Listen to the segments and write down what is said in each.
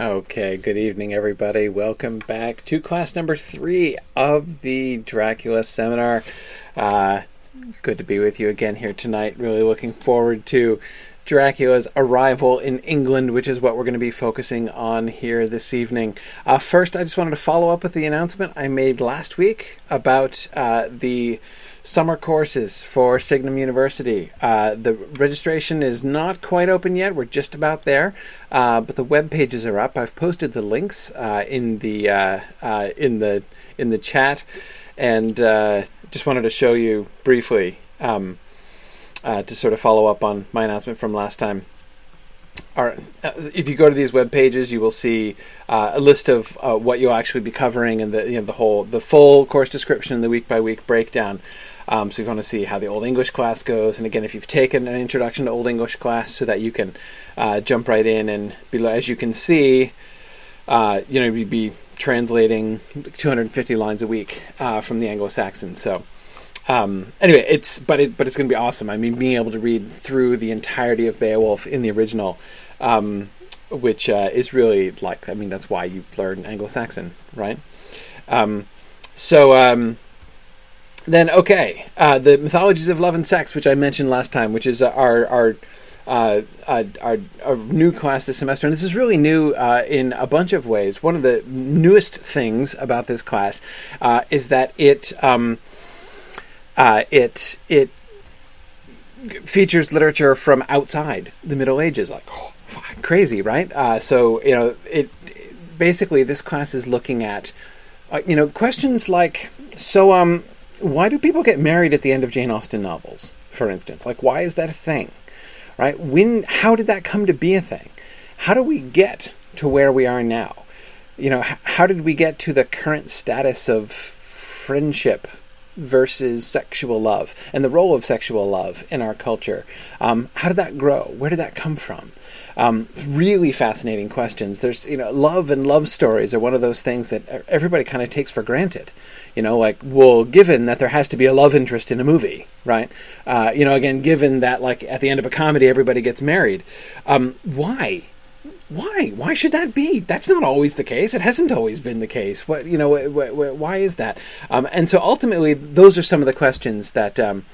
Okay, good evening, everybody. Welcome back to class number three of the Dracula seminar. Uh, good to be with you again here tonight. Really looking forward to Dracula's arrival in England, which is what we're going to be focusing on here this evening. Uh, first, I just wanted to follow up with the announcement I made last week about uh, the summer courses for Signum University. Uh, the registration is not quite open yet. We're just about there, uh, but the web pages are up. I've posted the links uh, in the uh, uh, in the in the chat, and uh, just wanted to show you briefly um, to sort of follow up on my announcement from last time. Our, if you go to these web pages, you will see uh, a list of uh, what you'll actually be covering and the you know, the whole the full course description, the week by week breakdown. Um, so you want to see how the Old English class goes, and again, if you've taken an introduction to Old English class, so that you can uh, jump right in and as you can see, uh, you know, you'd be translating 250 lines a week uh, from the Anglo-Saxon. So. Um, anyway, it's but it but it's going to be awesome. I mean, being able to read through the entirety of Beowulf in the original, um, which uh, is really like I mean that's why you learn Anglo-Saxon, right? Um, so um, then okay, uh, the mythologies of love and sex, which I mentioned last time, which is our our uh, our, our, our, new class this semester, and this is really new uh, in a bunch of ways. One of the newest things about this class uh, is that it um, uh, it it features literature from outside the Middle Ages, like oh, crazy, right? Uh, so you know, it basically this class is looking at you know questions like so um why do people get married at the end of Jane Austen novels, for instance? Like, why is that a thing? Right? When? How did that come to be a thing? How do we get to where we are now? You know, how did we get to the current status of friendship versus sexual love and the role of sexual love in our culture? Um, how did that grow? Where did that come from? Um, really fascinating questions. There's, you know, love and love stories are one of those things that everybody kind of takes for granted. You know, like, well, given that there has to be a love interest in a movie, right? Uh, you know, again, given that, like, at the end of a comedy, everybody gets married. Um, why? Why? Why should that be? That's not always the case. It hasn't always been the case. What you know? Wh- wh- why is that? Um, and so ultimately, those are some of the questions that um,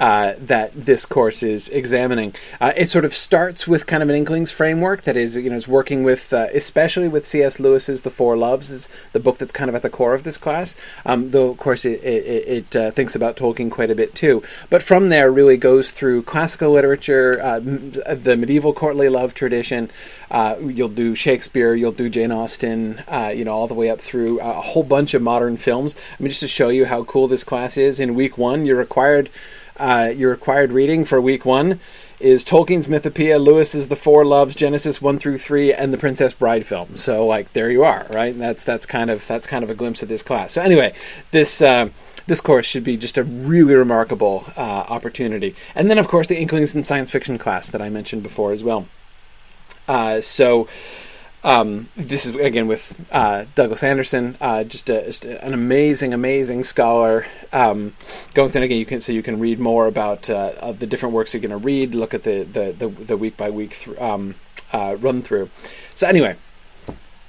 uh, that this course is examining. Uh, it sort of starts with kind of an Inklings framework that is, you know, is working with, uh, especially with C.S. Lewis's *The Four Loves* is the book that's kind of at the core of this class. Um, though, of course, it, it, it uh, thinks about Tolkien quite a bit too. But from there, really goes through classical literature, uh, the medieval courtly love tradition. Uh, you'll do Shakespeare, you'll do Jane Austen, you know, all the way up through a whole bunch of modern films. I mean, just to show you how cool this class is. In week one, you're required uh, your required reading for week one is Tolkien's Mythopoeia, Lewis's The Four Loves, Genesis one through three, and the Princess Bride film. So, like, there you are, right? And that's that's kind of that's kind of a glimpse of this class. So, anyway, this. Uh, this course should be just a really remarkable uh, opportunity. And then, of course, the Inklings in Science Fiction class that I mentioned before as well. Uh, so, um, this is again with uh, Douglas Anderson, uh, just, a, just, an amazing, amazing scholar. Um, going through again, you can so you can read more about uh, the different works you're going to read. Look at the the, the, the week by week th- um, uh, run through. So anyway,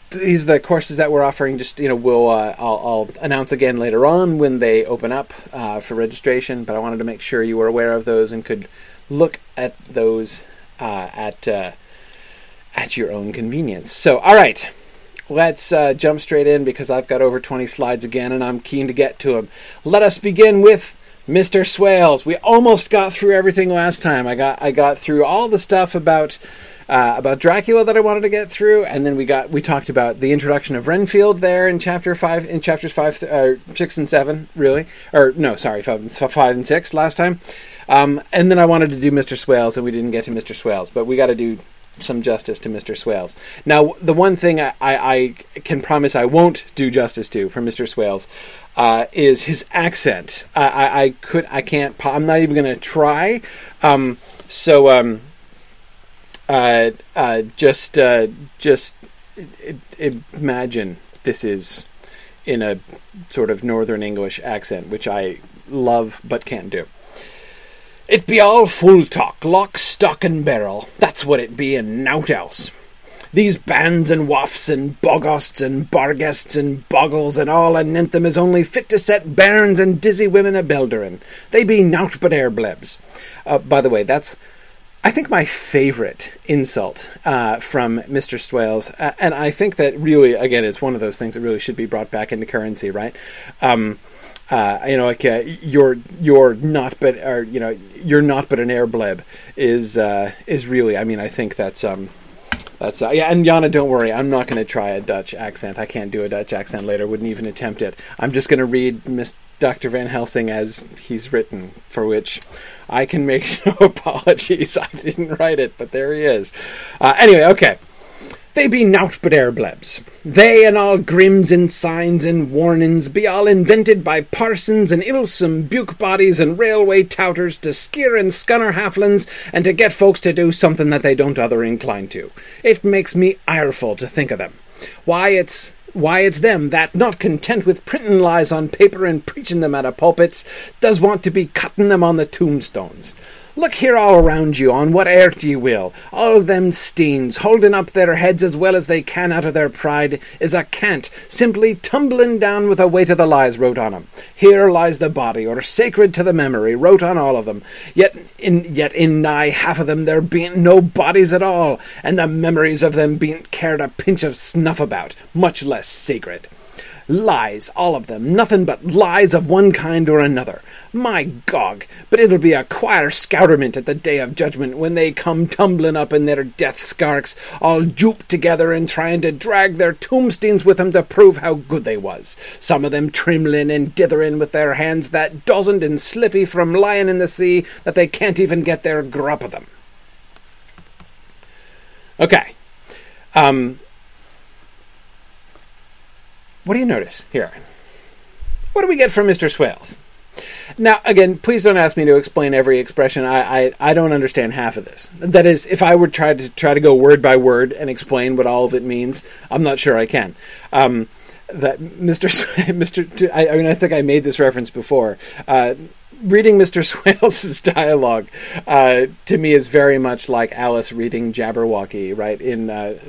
these are the courses that we're offering. Just you know, we'll uh, I'll, I'll, announce again later on when they open up uh, for registration. But I wanted to make sure you were aware of those and could look at those at at your own convenience. So, all right, let's uh, jump straight in because I've got over 20 slides again and I'm keen to get to them. Let us begin with Mr. Swales. We almost got through everything last time. I got I got through all the stuff about uh, about Dracula that I wanted to get through, and then we got we talked about the introduction of Renfield there in chapter five, in chapters five, uh, six, and seven, really, or no, sorry, five, five and six last time. Um, and then I wanted to do Mr. Swales, and we didn't get to Mr. Swales, but we got to do some justice to Mr. Swales. Now, the one thing I, I, I can promise I won't do justice to for Mr. Swales uh, is his accent. I, I, I, could, I can't. I'm not even going to try. Um, so, um, uh, uh, just, uh, just imagine this is in a sort of Northern English accent, which I love but can't do. It be all full talk, lock, stock, and barrel. That's what it be, and nowt else. These bands and waffs and bogosts and barguests and boggles and all anent them is only fit to set bairns and dizzy women a belderin. They be nowt but airblebs. Uh, by the way, that's I think my favorite insult uh, from Mr. Swales, uh, and I think that really, again, it's one of those things that really should be brought back into currency, right? Um, uh, you know, like uh, you're you're not but or you know you're not but an air bleb is uh, is really. I mean, I think that's um, that's uh, yeah. And Yana, don't worry, I'm not going to try a Dutch accent. I can't do a Dutch accent later. Wouldn't even attempt it. I'm just going to read Miss Dr. Van Helsing as he's written, for which I can make no apologies. I didn't write it, but there he is. Uh, anyway, okay. They be nowt but airblebs. They and all grims and signs and warnings be all invented by parsons and illsome buke bodies and railway touters to skeer and scunner halflins and to get folks to do something that they don't other incline to. It makes me ireful to think of them. Why, it's why it's them that, not content with printin' lies on paper and preachin' them at a pulpits, does want to be cuttin' them on the tombstones. Look here all around you, on what airt ye will. All them steens, holding up their heads as well as they can out of their pride, is a cant, simply tumbling down with the weight of the lies wrote on 'em. Here lies the body, or sacred to the memory, wrote on all of them. Yet in yet in nigh half of them there bean't no bodies at all, and the memories of them bean't cared a pinch of snuff about, much less sacred. Lies, all of them, nothing but lies of one kind or another. My gog, but it'll be a quire scouterment at the day of judgment when they come tumbling up in their death scarks, all jooped together and trying to drag their tombstones with 'em to prove how good they was. Some of them trimlin' and ditherin' with their hands that dozened and slippy from lying in the sea that they can't even get their grub of them. Okay. Um, what do you notice here? What do we get from Mr. Swales? Now, again, please don't ask me to explain every expression. I, I, I don't understand half of this. That is, if I would try to try to go word by word and explain what all of it means, I'm not sure I can. Um, that Mr. Mr. I, I mean, I think I made this reference before. Uh, reading Mr. Swales' dialogue uh, to me is very much like Alice reading Jabberwocky, right? In uh,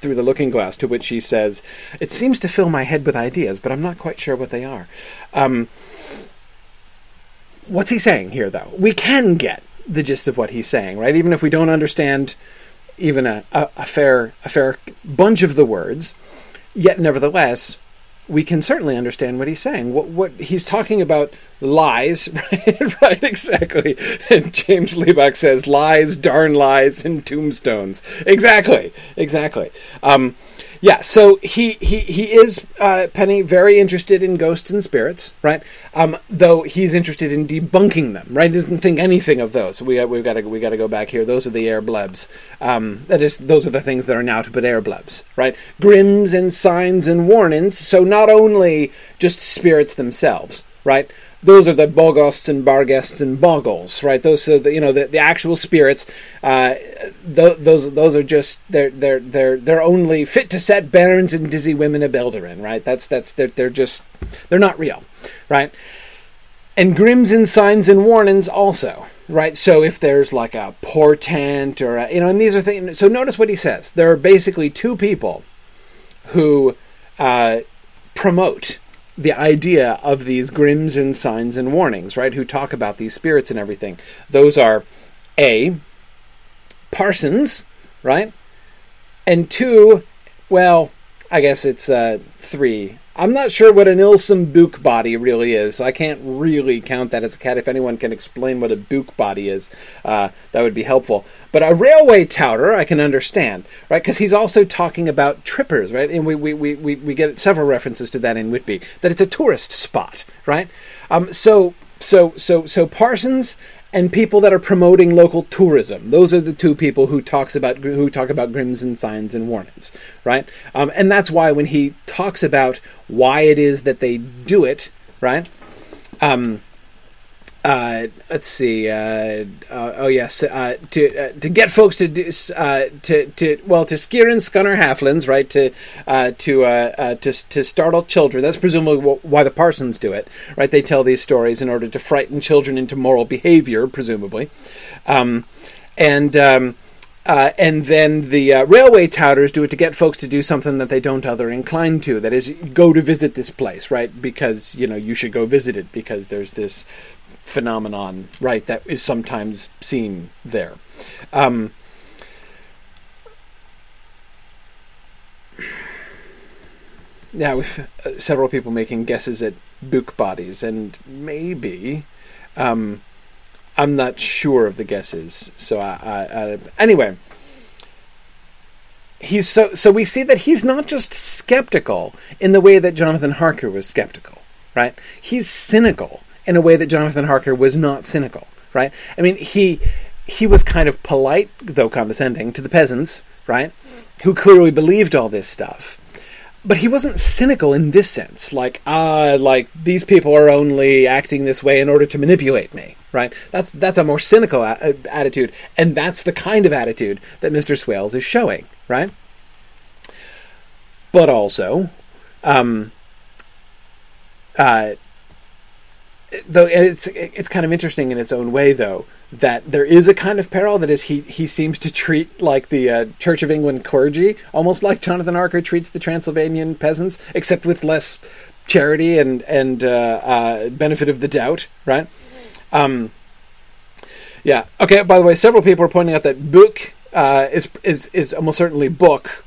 through the looking glass, to which she says, It seems to fill my head with ideas, but I'm not quite sure what they are. Um, what's he saying here, though? We can get the gist of what he's saying, right? Even if we don't understand even a, a, a fair a fair bunch of the words, yet nevertheless, we can certainly understand what he's saying. What what he's talking about lies, right? right, exactly. And James Liebach says lies, darn lies, and tombstones. Exactly, exactly. Um, yeah, so he he he is uh, Penny very interested in ghosts and spirits, right? Um, though he's interested in debunking them, right? Doesn't think anything of those. We we've got to we got to go back here. Those are the air blebs. Um, that is, those are the things that are now to but air blebs, right? Grims and signs and warnings. So not only just spirits themselves, right? Those are the bogosts and barguests and boggles, right? Those are the you know the, the actual spirits. Uh, th- those those are just they're they're they're they're only fit to set bairns and dizzy women a belderin, right? That's that's they're they're just they're not real, right? And grims and signs and warnings also, right? So if there's like a portent or a, you know, and these are things. So notice what he says. There are basically two people who uh, promote the idea of these grims and signs and warnings, right? Who talk about these spirits and everything. Those are A, Parsons, right? And two, well, I guess it's uh, three. I'm not sure what an Ilsum Book body really is, so I can't really count that as a cat. If anyone can explain what a Book body is, uh, that would be helpful. But a railway touter, I can understand, right? Because he's also talking about trippers, right? And we, we, we, we, we get several references to that in Whitby, that it's a tourist spot, right? Um, so, so, so, so Parsons and people that are promoting local tourism. Those are the two people who talks about who talk about grims and signs and warnings, right? Um, and that's why when he talks about why it is that they do it, right? Um, uh, let's see. Uh, uh, oh yes, uh, to uh, to get folks to do uh, to to well to scare and scunner halflings, right? To to to to startle children. That's presumably why the Parsons do it, right? They tell these stories in order to frighten children into moral behavior, presumably, um, and. Um, Uh, and then the uh, railway touters do it to get folks to do something that they don't other incline to. That is, go to visit this place, right? Because you know you should go visit it because there's this phenomenon, right, that is sometimes seen there. Um, yeah, with uh, several people making guesses at book bodies, and maybe um, I'm not sure of the guesses. So I, I, I, anyway, he's so so we see that he's not just skeptical in the way that Jonathan Harker was skeptical, right? He's cynical in a way that Jonathan Harker was not cynical, right? I mean, he he was kind of polite, though condescending, to the peasants, right? Who clearly believed all this stuff but he wasn't cynical in this sense like ah like these people are only acting this way in order to manipulate me right that's that's a more cynical a- attitude and that's the kind of attitude that mr swales is showing right but also um uh though it's it's kind of interesting in its own way though that there is a kind of peril that is he he seems to treat like the uh, Church of England clergy almost like Jonathan Harker treats the Transylvanian peasants except with less charity and and uh, uh, benefit of the doubt right? Um, yeah. Okay by the way several people are pointing out that book uh, is is is almost certainly book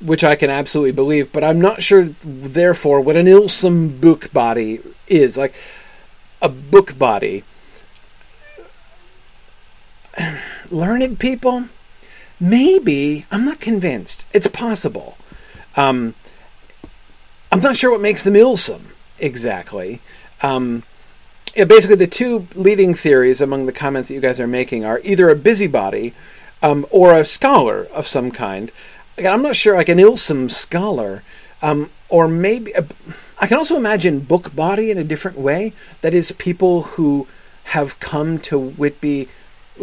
which I can absolutely believe but I'm not sure therefore what an ilsome book body is. Like a book body. Learned people, maybe. I'm not convinced. It's possible. Um, I'm not sure what makes them illsome exactly. Um, yeah, basically, the two leading theories among the comments that you guys are making are either a busybody um, or a scholar of some kind. Again, I'm not sure, like an illsome scholar, um, or maybe. A, I can also imagine book body in a different way. That is, people who have come to Whitby,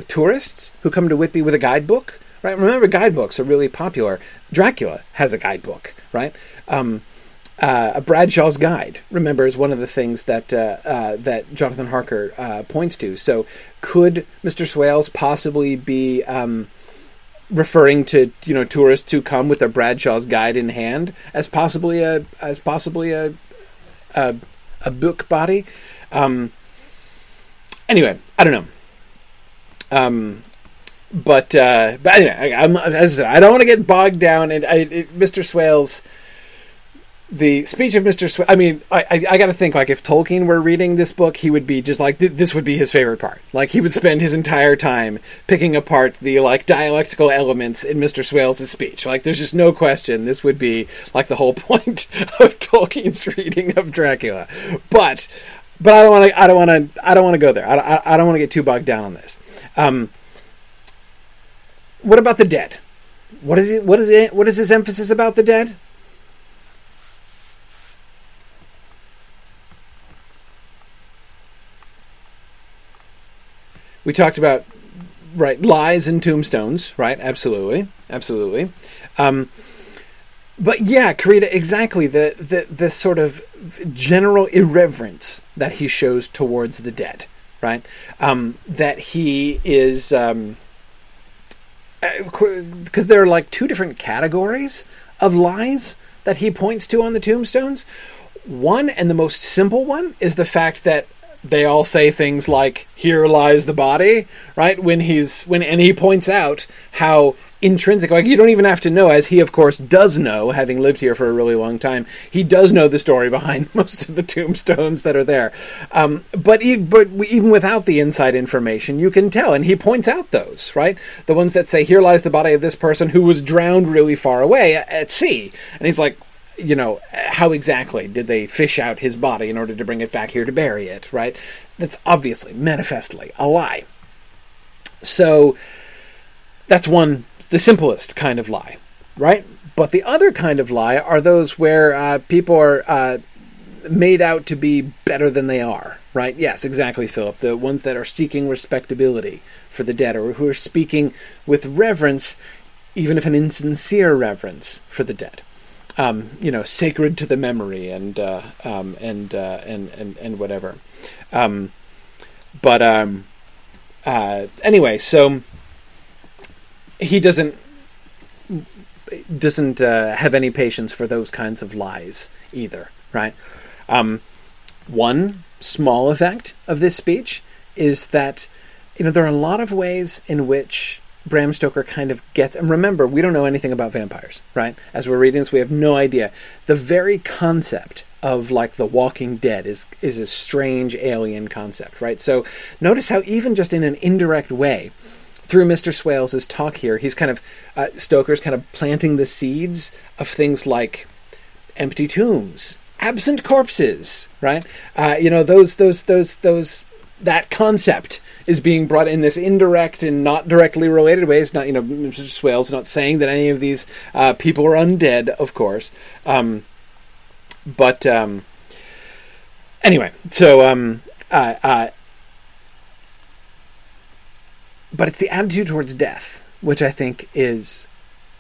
tourists who come to Whitby with a guidebook, right? Remember, guidebooks are really popular. Dracula has a guidebook, right? Um, uh, a Bradshaw's Guide, remember, is one of the things that uh, uh, that Jonathan Harker uh, points to. So, could Mr. Swales possibly be um, referring to you know tourists who come with a Bradshaw's Guide in hand as possibly a as possibly a a, a book body. Um, anyway, I don't know. Um, but uh, but anyway, I, I I don't want to get bogged down. And I, it, Mr. Swales the speech of Mr. Sw- I mean, I, I, I got to think like if Tolkien were reading this book, he would be just like th- this would be his favorite part. Like he would spend his entire time picking apart the like dialectical elements in Mr. Swales' speech. Like there's just no question this would be like the whole point of Tolkien's reading of Dracula. But but I don't want to I don't want to I don't want to go there. I, I, I don't want to get too bogged down on this. Um, what about the dead? What is it? What is it? What is his emphasis about the dead? We talked about right lies and tombstones, right? Absolutely, absolutely. Um, but yeah, Karita, exactly the, the the sort of general irreverence that he shows towards the dead, right? Um, that he is um, because uh, there are like two different categories of lies that he points to on the tombstones. One and the most simple one is the fact that they all say things like "Here lies the body," right? When he's when and he points out how intrinsic like you don't even have to know as he of course does know having lived here for a really long time he does know the story behind most of the tombstones that are there um, but but even without the inside information you can tell and he points out those right the ones that say here lies the body of this person who was drowned really far away at sea and he's like you know, how exactly did they fish out his body in order to bring it back here to bury it, right? That's obviously, manifestly, a lie. So that's one, the simplest kind of lie, right? But the other kind of lie are those where uh, people are uh, made out to be better than they are, right? Yes, exactly, Philip. The ones that are seeking respectability for the dead or who are speaking with reverence, even if an insincere reverence for the dead um, you know, sacred to the memory and uh, um, and, uh, and and and whatever. Um, but um, uh, anyway, so he doesn't doesn't uh, have any patience for those kinds of lies either, right? Um, one small effect of this speech is that you know there are a lot of ways in which Bram Stoker kind of gets. And remember, we don't know anything about vampires, right? As we're reading this, we have no idea. The very concept of like the Walking Dead is is a strange alien concept, right? So notice how even just in an indirect way, through Mr. Swales' talk here, he's kind of uh, Stoker's kind of planting the seeds of things like empty tombs, absent corpses, right? Uh, you know those those those those that concept is being brought in this indirect and not directly related ways. Not you know, Mr. Swales not saying that any of these uh, people are undead, of course. Um, but um, anyway, so um, uh, uh, but it's the attitude towards death, which I think is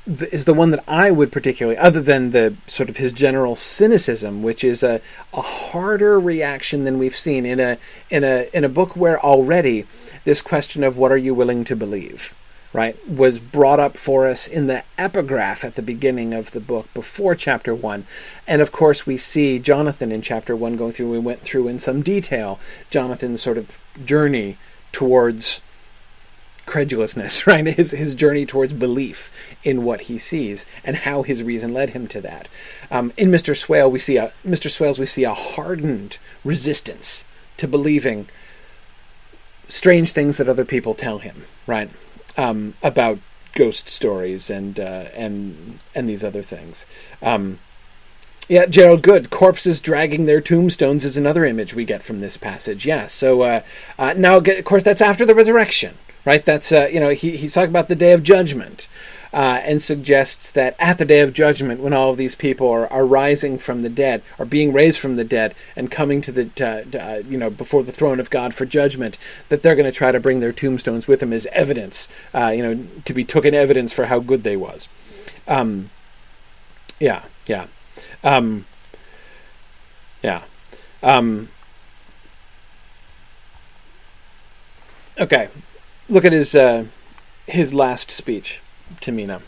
is the one that I would particularly, other than the sort of his general cynicism, which is a, a harder reaction than we've seen in a in a in a book where already this question of what are you willing to believe, right, was brought up for us in the epigraph at the beginning of the book before chapter one, and of course we see Jonathan in chapter one going through. We went through in some detail Jonathan's sort of journey towards credulousness, right? His his journey towards belief in what he sees and how his reason led him to that. Um, in Mr. Swale, we see a Mr. Swales, we see a hardened resistance to believing strange things that other people tell him, right? Um, about ghost stories and uh, and and these other things. Um, yeah, Gerald Good. Corpses dragging their tombstones is another image we get from this passage. Yeah. So uh, uh, now, of course, that's after the resurrection, right? That's uh, you know he, he's talking about the day of judgment, uh, and suggests that at the day of judgment, when all of these people are, are rising from the dead, are being raised from the dead, and coming to the uh, you know before the throne of God for judgment, that they're going to try to bring their tombstones with them as evidence, uh, you know, to be taken evidence for how good they was. Um, yeah, yeah, um, yeah. Um, okay, look at his uh, his last speech to Mina.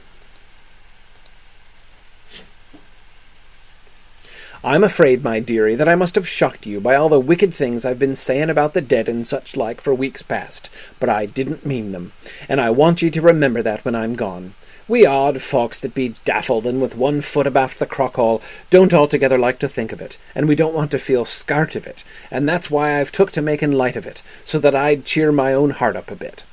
I'm afraid, my dearie, that I must have shocked you by all the wicked things I've been saying about the dead and such like for weeks past, but I didn't mean them, and I want ye to remember that when I'm gone. We odd folks that be daffled and with one foot abaft the crockhole don't altogether like to think of it, and we don't want to feel scart of it, and that's why I've took to making light of it, so that I'd cheer my own heart up a bit.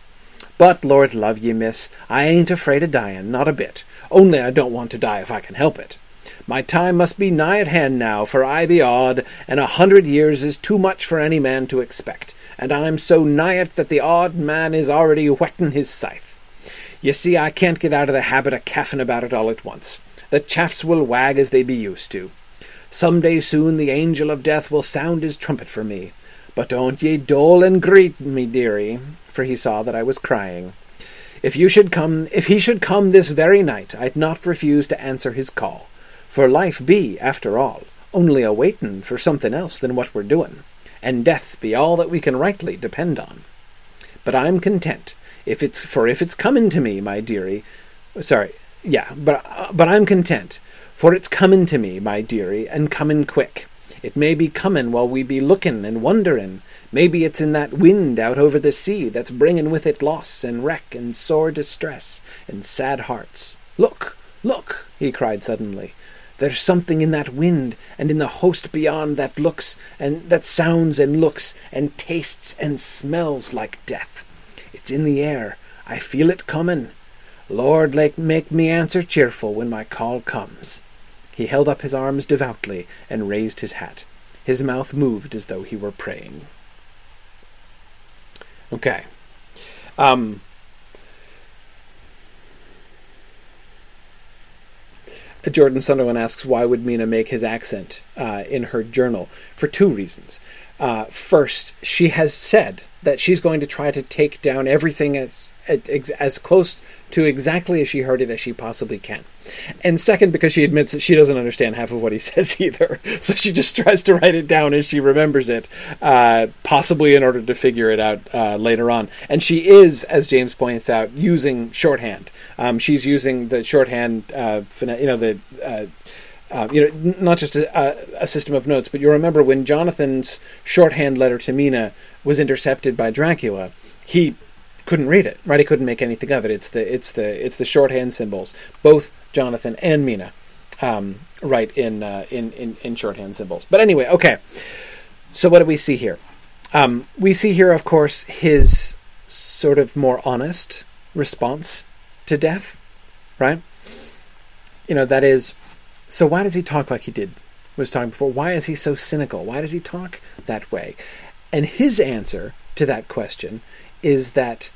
But, Lord love ye, miss, I ain't afraid of dying, not a bit. Only I don't want to die if I can help it. My time must be nigh at hand now, for I be odd, and a hundred years is too much for any man to expect, and I'm so nigh it that the odd man is already whetting his scythe. Ye see, I can't get out of the habit of caffing about it all at once. The chaffs will wag as they be used to. Some day soon the angel of death will sound his trumpet for me. But don't ye dole and greet me, dearie, for he saw that I was crying. If you should come, if he should come this very night, I'd not refuse to answer his call. For life be, after all, only a waitin' for something else than what we're doin', and death be all that we can rightly depend on. But I'm content, if it's for if it's comin' to me, my dearie. Sorry, yeah, but but I'm content, for it's comin' to me, my dearie, and comin' quick. It may be comin' while we be lookin' and wonderin', Maybe it's in that wind out over the sea that's bringin' with it loss and wreck and sore distress and sad hearts. Look, look, he cried suddenly. There's something in that wind and in the host beyond that looks and that sounds and looks and tastes and smells like death. It's in the air. I feel it comin'. Lord, make me answer cheerful when my call comes. He held up his arms devoutly and raised his hat. His mouth moved as though he were praying. Okay. Um, Jordan Sunderland asks, why would Mina make his accent uh, in her journal? For two reasons. Uh, first, she has said that she's going to try to take down everything as as close to exactly as she heard it as she possibly can. And second, because she admits that she doesn't understand half of what he says either. So she just tries to write it down as she remembers it, uh, possibly in order to figure it out uh, later on. And she is, as James points out, using shorthand. Um, she's using the shorthand, uh, you know, the. Uh, you know, not just a, a, system of notes, but you remember when Jonathan's shorthand letter to Mina was intercepted by Dracula, he couldn't read it, right? He couldn't make anything of it. It's the it's the it's the shorthand symbols. Both Jonathan and Mina um, write in, uh, in in in shorthand symbols. But anyway, okay. So what do we see here? Um, we see here, of course, his sort of more honest response to death, right? You know that is. So why does he talk like he did? Was talking before. Why is he so cynical? Why does he talk that way? And his answer to that question is that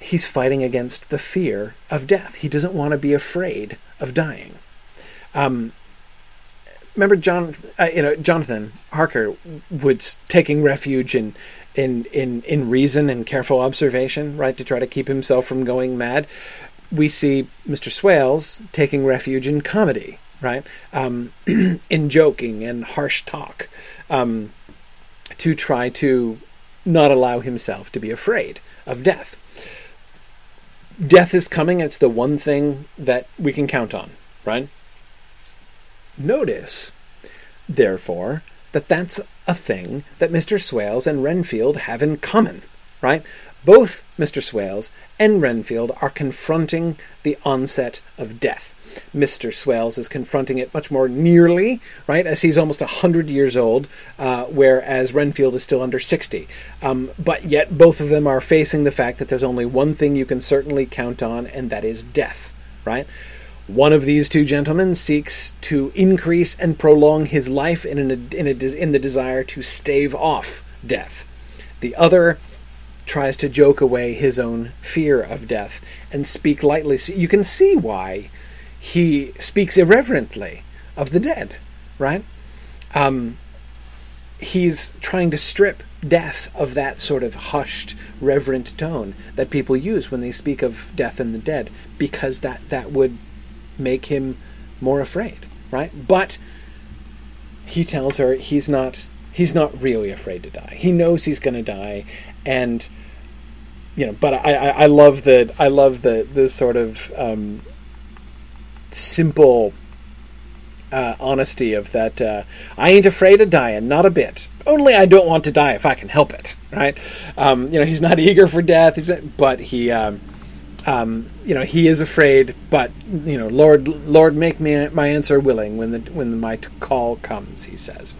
he's fighting against the fear of death. He doesn't want to be afraid of dying. Um, remember, John, uh, you know, Jonathan Harker was taking refuge in, in in in reason and careful observation, right, to try to keep himself from going mad. We see Mr. Swales taking refuge in comedy, right, um, in joking and harsh talk, um, to try to not allow himself to be afraid of death. Death is coming, it's the one thing that we can count on, right? Notice, therefore, that that's a thing that Mr. Swales and Renfield have in common, right? Both Mr. Swales and Renfield are confronting the onset of death. Mr. Swales is confronting it much more nearly, right, as he's almost 100 years old, uh, whereas Renfield is still under 60. Um, but yet, both of them are facing the fact that there's only one thing you can certainly count on, and that is death, right? One of these two gentlemen seeks to increase and prolong his life in, an, in, a, in the desire to stave off death. The other tries to joke away his own fear of death and speak lightly. So you can see why he speaks irreverently of the dead, right? Um, he's trying to strip death of that sort of hushed, reverent tone that people use when they speak of death and the dead, because that, that would make him more afraid, right? But he tells her he's not he's not really afraid to die. He knows he's going to die, and you know. But I, I, I love the I love the the sort of um, simple uh, honesty of that. Uh, I ain't afraid of dying, not a bit. Only I don't want to die if I can help it. Right? Um, you know, he's not eager for death, but he, um, um, you know, he is afraid. But you know, Lord, Lord, make me my answer willing when the when my call comes. He says.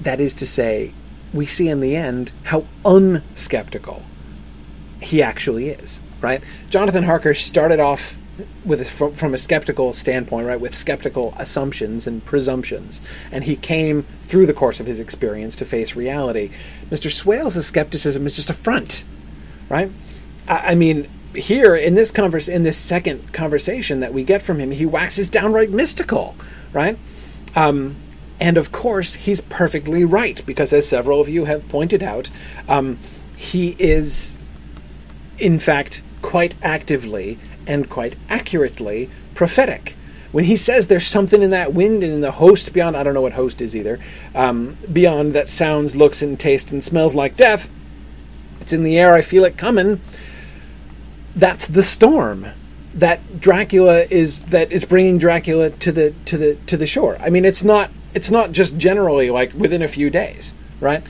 That is to say, we see in the end how unskeptical he actually is. Right? Jonathan Harker started off with a, from, from a skeptical standpoint, right, with skeptical assumptions and presumptions, and he came through the course of his experience to face reality. Mr. Swales' skepticism is just a front, right? I, I mean, here in this converse, in this second conversation that we get from him, he waxes downright mystical, right? Um, and of course, he's perfectly right because, as several of you have pointed out, um, he is, in fact, quite actively and quite accurately prophetic. When he says there's something in that wind and in the host beyond, I don't know what host is either, um, beyond that sounds, looks, and tastes and smells like death, it's in the air, I feel it coming. That's the storm that Dracula is that is bringing Dracula to the to the to the shore. I mean, it's not it's not just generally like within a few days, right?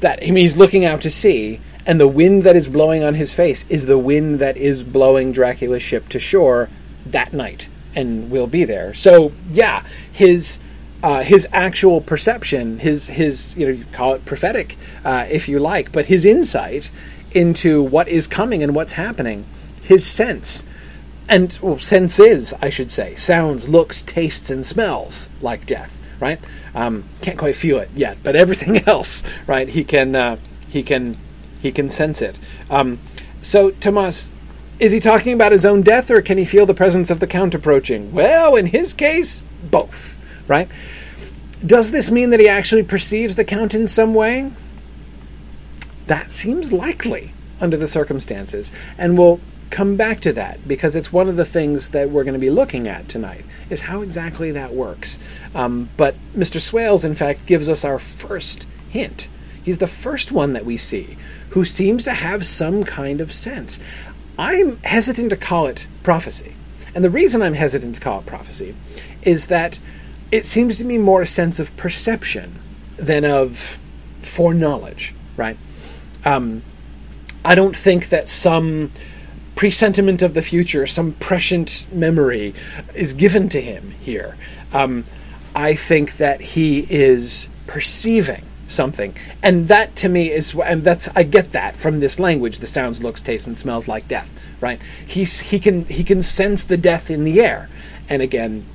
That I mean, he's looking out to sea, and the wind that is blowing on his face is the wind that is blowing Dracula's ship to shore that night and will be there. So yeah, his uh, his actual perception, his his you know you call it prophetic uh, if you like, but his insight into what is coming and what's happening, his sense and well, senses I should say, sounds, looks, tastes, and smells like death. Right? Um, can't quite feel it yet, but everything else, right? He can uh, he can he can sense it. Um, so, Tomas, is he talking about his own death, or can he feel the presence of the Count approaching? Well, in his case, both, right? Does this mean that he actually perceives the Count in some way? That seems likely, under the circumstances. And we'll come back to that because it's one of the things that we're going to be looking at tonight is how exactly that works. Um, but Mr. Swales, in fact, gives us our first hint. He's the first one that we see who seems to have some kind of sense. I'm hesitant to call it prophecy. And the reason I'm hesitant to call it prophecy is that it seems to me more a sense of perception than of foreknowledge, right? Um, I don't think that some presentiment of the future, some prescient memory is given to him here. Um, I think that he is perceiving something, and that to me is, and that's I get that from this language. The sounds, looks, tastes, and smells like death. Right? He's he can he can sense the death in the air, and again,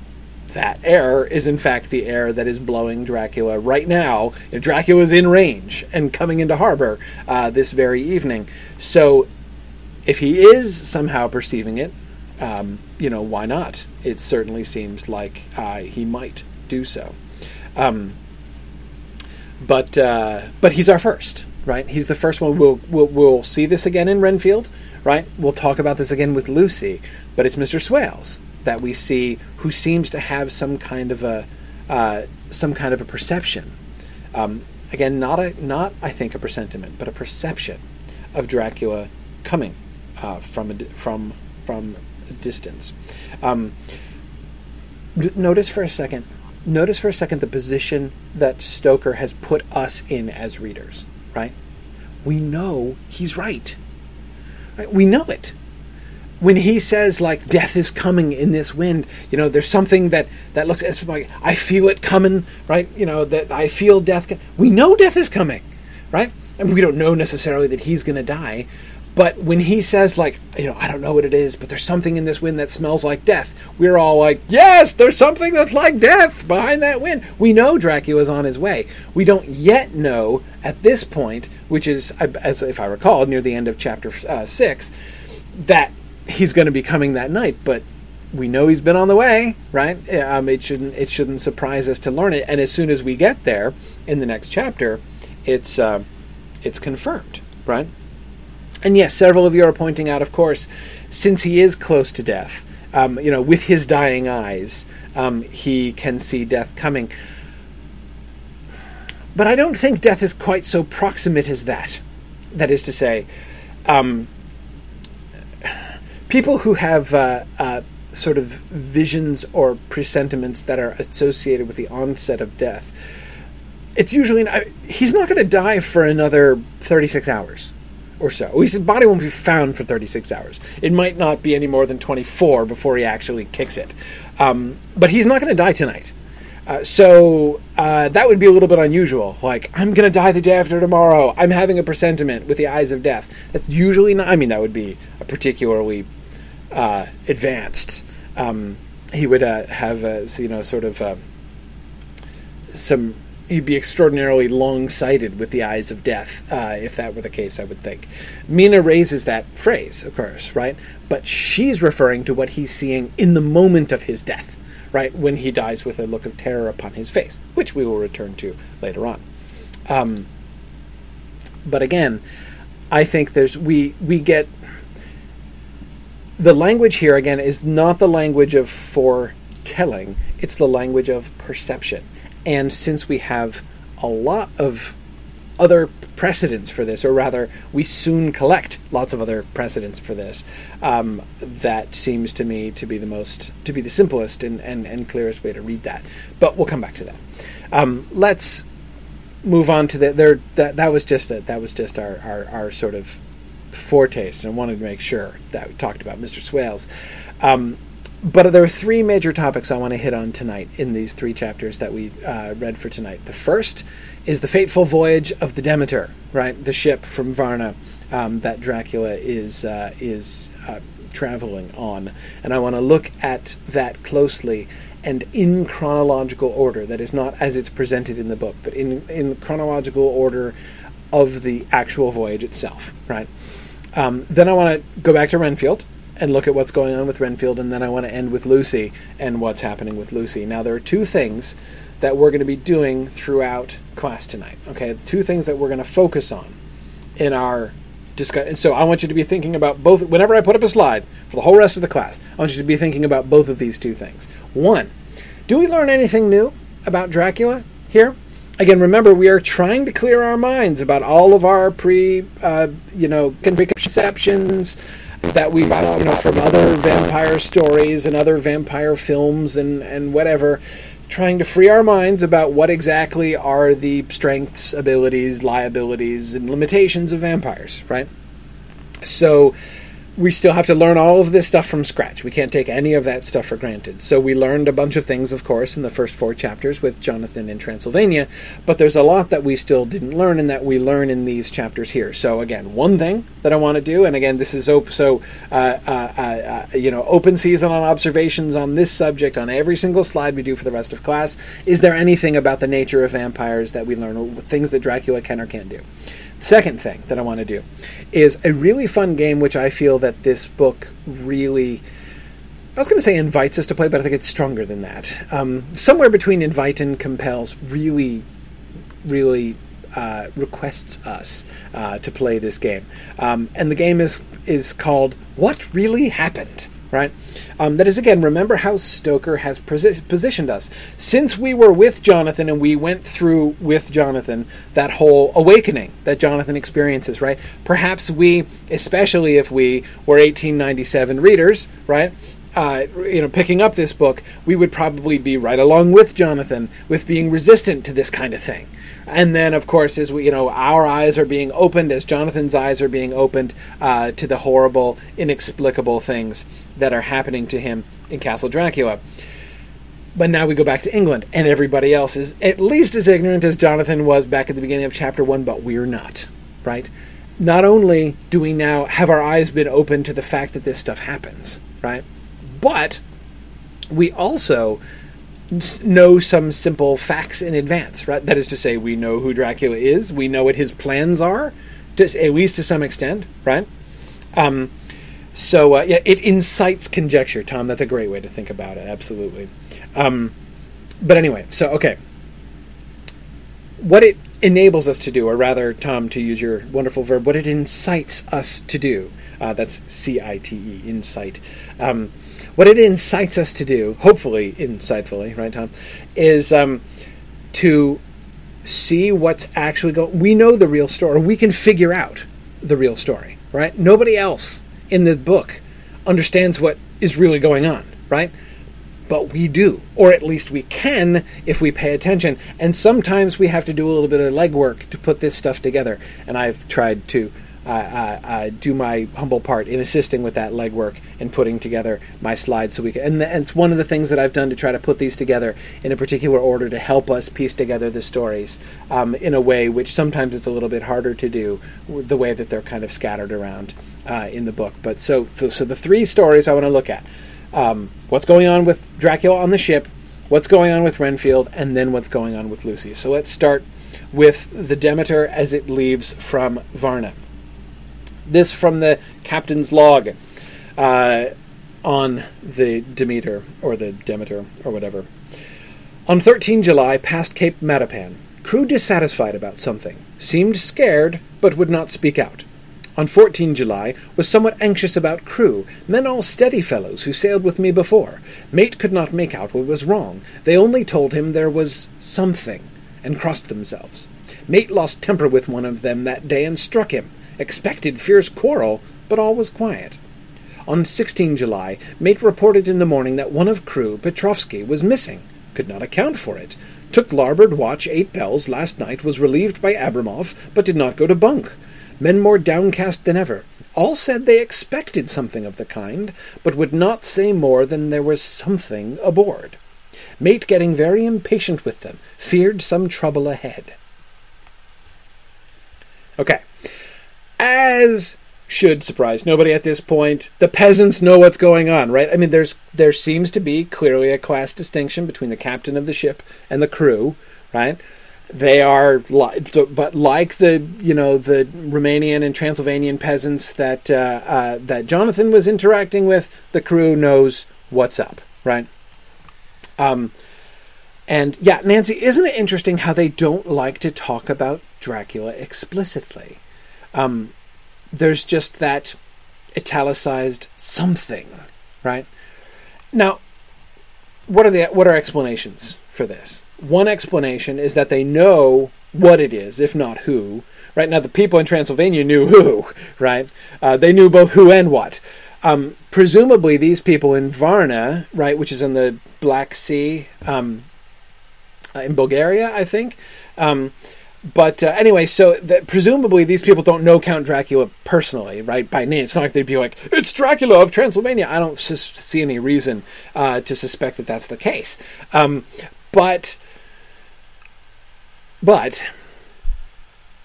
that air is in fact the air that is blowing Dracula right now. Dracula is in range and coming into harbor uh, this very evening. So, if he is somehow perceiving it, um, you know, why not? It certainly seems like uh, he might do so. Um, but uh, but he's our first, right? He's the first one. We'll, we'll we'll see this again in Renfield, right? We'll talk about this again with Lucy, but it's Mr. Swales that we see who seems to have some kind of a uh, some kind of a perception. Um, again, not a not I think a presentiment, but a perception of Dracula coming uh, from a, from from a distance. Um, notice for a second. Notice for a second the position that Stoker has put us in as readers. Right? We know he's right. right? We know it when he says like death is coming in this wind you know there's something that that looks as like i feel it coming right you know that i feel death we know death is coming right and we don't know necessarily that he's going to die but when he says like you know i don't know what it is but there's something in this wind that smells like death we're all like yes there's something that's like death behind that wind we know dracula's on his way we don't yet know at this point which is as if i recall near the end of chapter uh, 6 that he's going to be coming that night, but we know he's been on the way, right? Um, it shouldn't it shouldn't surprise us to learn it. And as soon as we get there in the next chapter, it's uh, it's confirmed, right? And yes, several of you are pointing out, of course, since he is close to death, um, you know, with his dying eyes, um, he can see death coming. But I don't think death is quite so proximate as that. That is to say, um, people who have uh, uh, sort of visions or presentiments that are associated with the onset of death, it's usually he's not going to die for another 36 hours or so. His body won't be found for 36 hours. It might not be any more than 24 before he actually kicks it. Um, but he's not going to die tonight. Uh, so uh, that would be a little bit unusual. Like, I'm going to die the day after tomorrow. I'm having a presentiment with the eyes of death. That's usually not, I mean, that would be a particularly uh, advanced. Um, he would uh, have, you know, sort of uh, some. He'd be extraordinarily long-sighted with the eyes of death, uh, if that were the case. I would think. Mina raises that phrase, of course, right? But she's referring to what he's seeing in the moment of his death, right? When he dies with a look of terror upon his face, which we will return to later on. Um, but again, I think there's we we get the language here again is not the language of foretelling it's the language of perception and since we have a lot of other precedents for this or rather we soon collect lots of other precedents for this um, that seems to me to be the most to be the simplest and, and, and clearest way to read that but we'll come back to that um, let's move on to the there that that was just a, that was just our, our, our sort of foretaste and wanted to make sure that we talked about Mr. Swales. Um, but there are three major topics I want to hit on tonight in these three chapters that we uh, read for tonight. The first is the fateful voyage of the Demeter, right? The ship from Varna um, that Dracula is uh, is uh, traveling on, and I want to look at that closely and in chronological order. That is not as it's presented in the book, but in in chronological order of the actual voyage itself, right? Um, then I want to go back to Renfield and look at what's going on with Renfield, and then I want to end with Lucy and what's happening with Lucy. Now, there are two things that we're going to be doing throughout class tonight. Okay, two things that we're going to focus on in our discuss. And so I want you to be thinking about both. Whenever I put up a slide for the whole rest of the class, I want you to be thinking about both of these two things. One, do we learn anything new about Dracula here? Again, remember we are trying to clear our minds about all of our pre, uh, you know, conceptions that we got, you know, from other vampire stories and other vampire films and and whatever trying to free our minds about what exactly are the strengths, abilities, liabilities, and limitations of vampires, right? So we still have to learn all of this stuff from scratch. We can't take any of that stuff for granted. So we learned a bunch of things, of course, in the first four chapters with Jonathan in Transylvania, but there's a lot that we still didn't learn and that we learn in these chapters here. So again, one thing that I want to do, and again, this is op- so uh, uh, uh, uh, you know open season on observations on this subject on every single slide we do for the rest of class. Is there anything about the nature of vampires that we learn, or things that Dracula can or can't do? Second thing that I want to do is a really fun game, which I feel that this book really. I was going to say invites us to play, but I think it's stronger than that. Um, somewhere between invite and compels really, really uh, requests us uh, to play this game. Um, and the game is is called What Really Happened right? Um, that is, again, remember how Stoker has posi- positioned us. Since we were with Jonathan and we went through with Jonathan that whole awakening that Jonathan experiences, right? Perhaps we, especially if we were 1897 readers, right? Uh, you know, picking up this book, we would probably be right along with Jonathan with being resistant to this kind of thing. And then, of course, as we, you know, our eyes are being opened, as Jonathan's eyes are being opened uh, to the horrible, inexplicable things that are happening to him in Castle Dracula. But now we go back to England, and everybody else is at least as ignorant as Jonathan was back at the beginning of chapter one, but we're not, right? Not only do we now have our eyes been open to the fact that this stuff happens, right? But we also know some simple facts in advance, right? That is to say, we know who Dracula is, we know what his plans are, just at least to some extent, right? Um, so uh, yeah, it incites conjecture, Tom. That's a great way to think about it. Absolutely. Um, but anyway, so okay, what it enables us to do, or rather, Tom, to use your wonderful verb, what it incites us to do. Uh, that's C I T E, insight. Um, what it incites us to do, hopefully insightfully, right, Tom, is um, to see what's actually going. We know the real story. We can figure out the real story, right? Nobody else in the book understands what is really going on, right? But we do, or at least we can if we pay attention. And sometimes we have to do a little bit of legwork to put this stuff together. And I've tried to do my humble part in assisting with that legwork and putting together my slides so we can. And, and, it's one of the things that I've done to try to put these together in a particular order to help us piece together the stories um, in a way which sometimes it's a little bit harder to do the way that they're kind of scattered around uh, in the book. But so, so, so the three stories I want to look at: um, what's going on with Dracula on the ship, what's going on with Renfield, and then what's going on with Lucy. So let's start with the Demeter as it leaves from Varna. This from the captain's log uh, on the Demeter, or the Demeter, or whatever. On 13 July, past Cape Matapan, crew dissatisfied about something, seemed scared, but would not speak out. On 14 July, was somewhat anxious about crew, men all steady fellows who sailed with me before. Mate could not make out what was wrong. They only told him there was something, and crossed themselves. Mate lost temper with one of them that day and struck him expected fierce quarrel, but all was quiet. On 16 July, mate reported in the morning that one of crew, Petrovsky, was missing. Could not account for it. Took larboard watch eight bells last night, was relieved by Abramov, but did not go to bunk. Men more downcast than ever. All said they expected something of the kind, but would not say more than there was something aboard. Mate getting very impatient with them, feared some trouble ahead. Okay, as should surprise nobody at this point. The peasants know what's going on, right? I mean, there's there seems to be clearly a class distinction between the captain of the ship and the crew, right? They are, but like the you know the Romanian and Transylvanian peasants that uh, uh, that Jonathan was interacting with, the crew knows what's up, right? Um, and yeah, Nancy, isn't it interesting how they don't like to talk about Dracula explicitly? Um, there's just that italicized something, right? Now, what are the what are explanations for this? One explanation is that they know what it is, if not who. Right now, the people in Transylvania knew who. Right, uh, they knew both who and what. Um, presumably, these people in Varna, right, which is in the Black Sea, um, uh, in Bulgaria, I think. Um, but uh, anyway, so presumably these people don't know Count Dracula personally, right, by name. It's not like they'd be like, "It's Dracula of Transylvania." I don't sus- see any reason uh, to suspect that that's the case. Um, but, but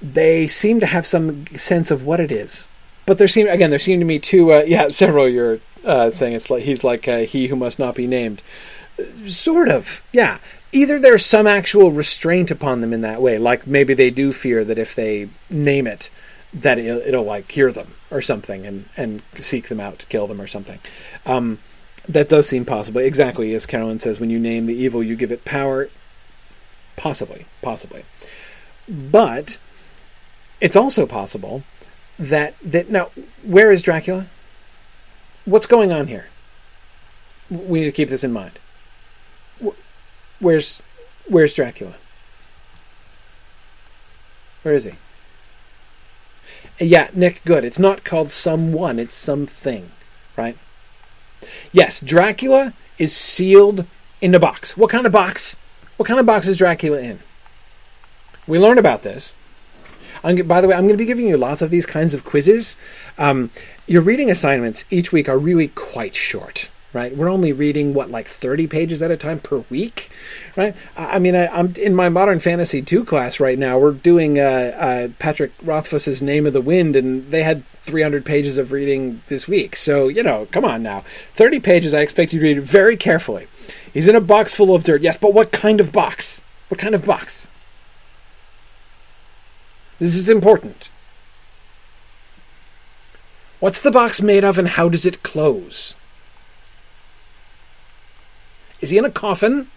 they seem to have some sense of what it is. But there seem again, there seem to me two, uh, yeah, several. You're uh, saying it's like he's like he who must not be named. Sort of, yeah either there's some actual restraint upon them in that way, like maybe they do fear that if they name it, that it'll, it'll like hear them or something and and seek them out to kill them or something. Um, that does seem possible. Exactly as Carolyn says, when you name the evil, you give it power. Possibly, possibly, but it's also possible that that now where is Dracula? What's going on here? We need to keep this in mind. Where's Where's Dracula? Where is he? Yeah, Nick, good. It's not called someone, it's something, right? Yes, Dracula is sealed in a box. What kind of box? What kind of box is Dracula in? We learned about this. I'm, by the way, I'm going to be giving you lots of these kinds of quizzes. Um, your reading assignments each week are really quite short right? We're only reading what like 30 pages at a time per week, right? I mean, I, am in my Modern Fantasy 2 class right now. We're doing uh, uh, Patrick Rothfuss's Name of the Wind, and they had 300 pages of reading this week. So, you know, come on now. 30 pages, I expect you to read very carefully. He's in a box full of dirt. Yes, but what kind of box? What kind of box? This is important. What's the box made of and how does it close? Is he in a coffin?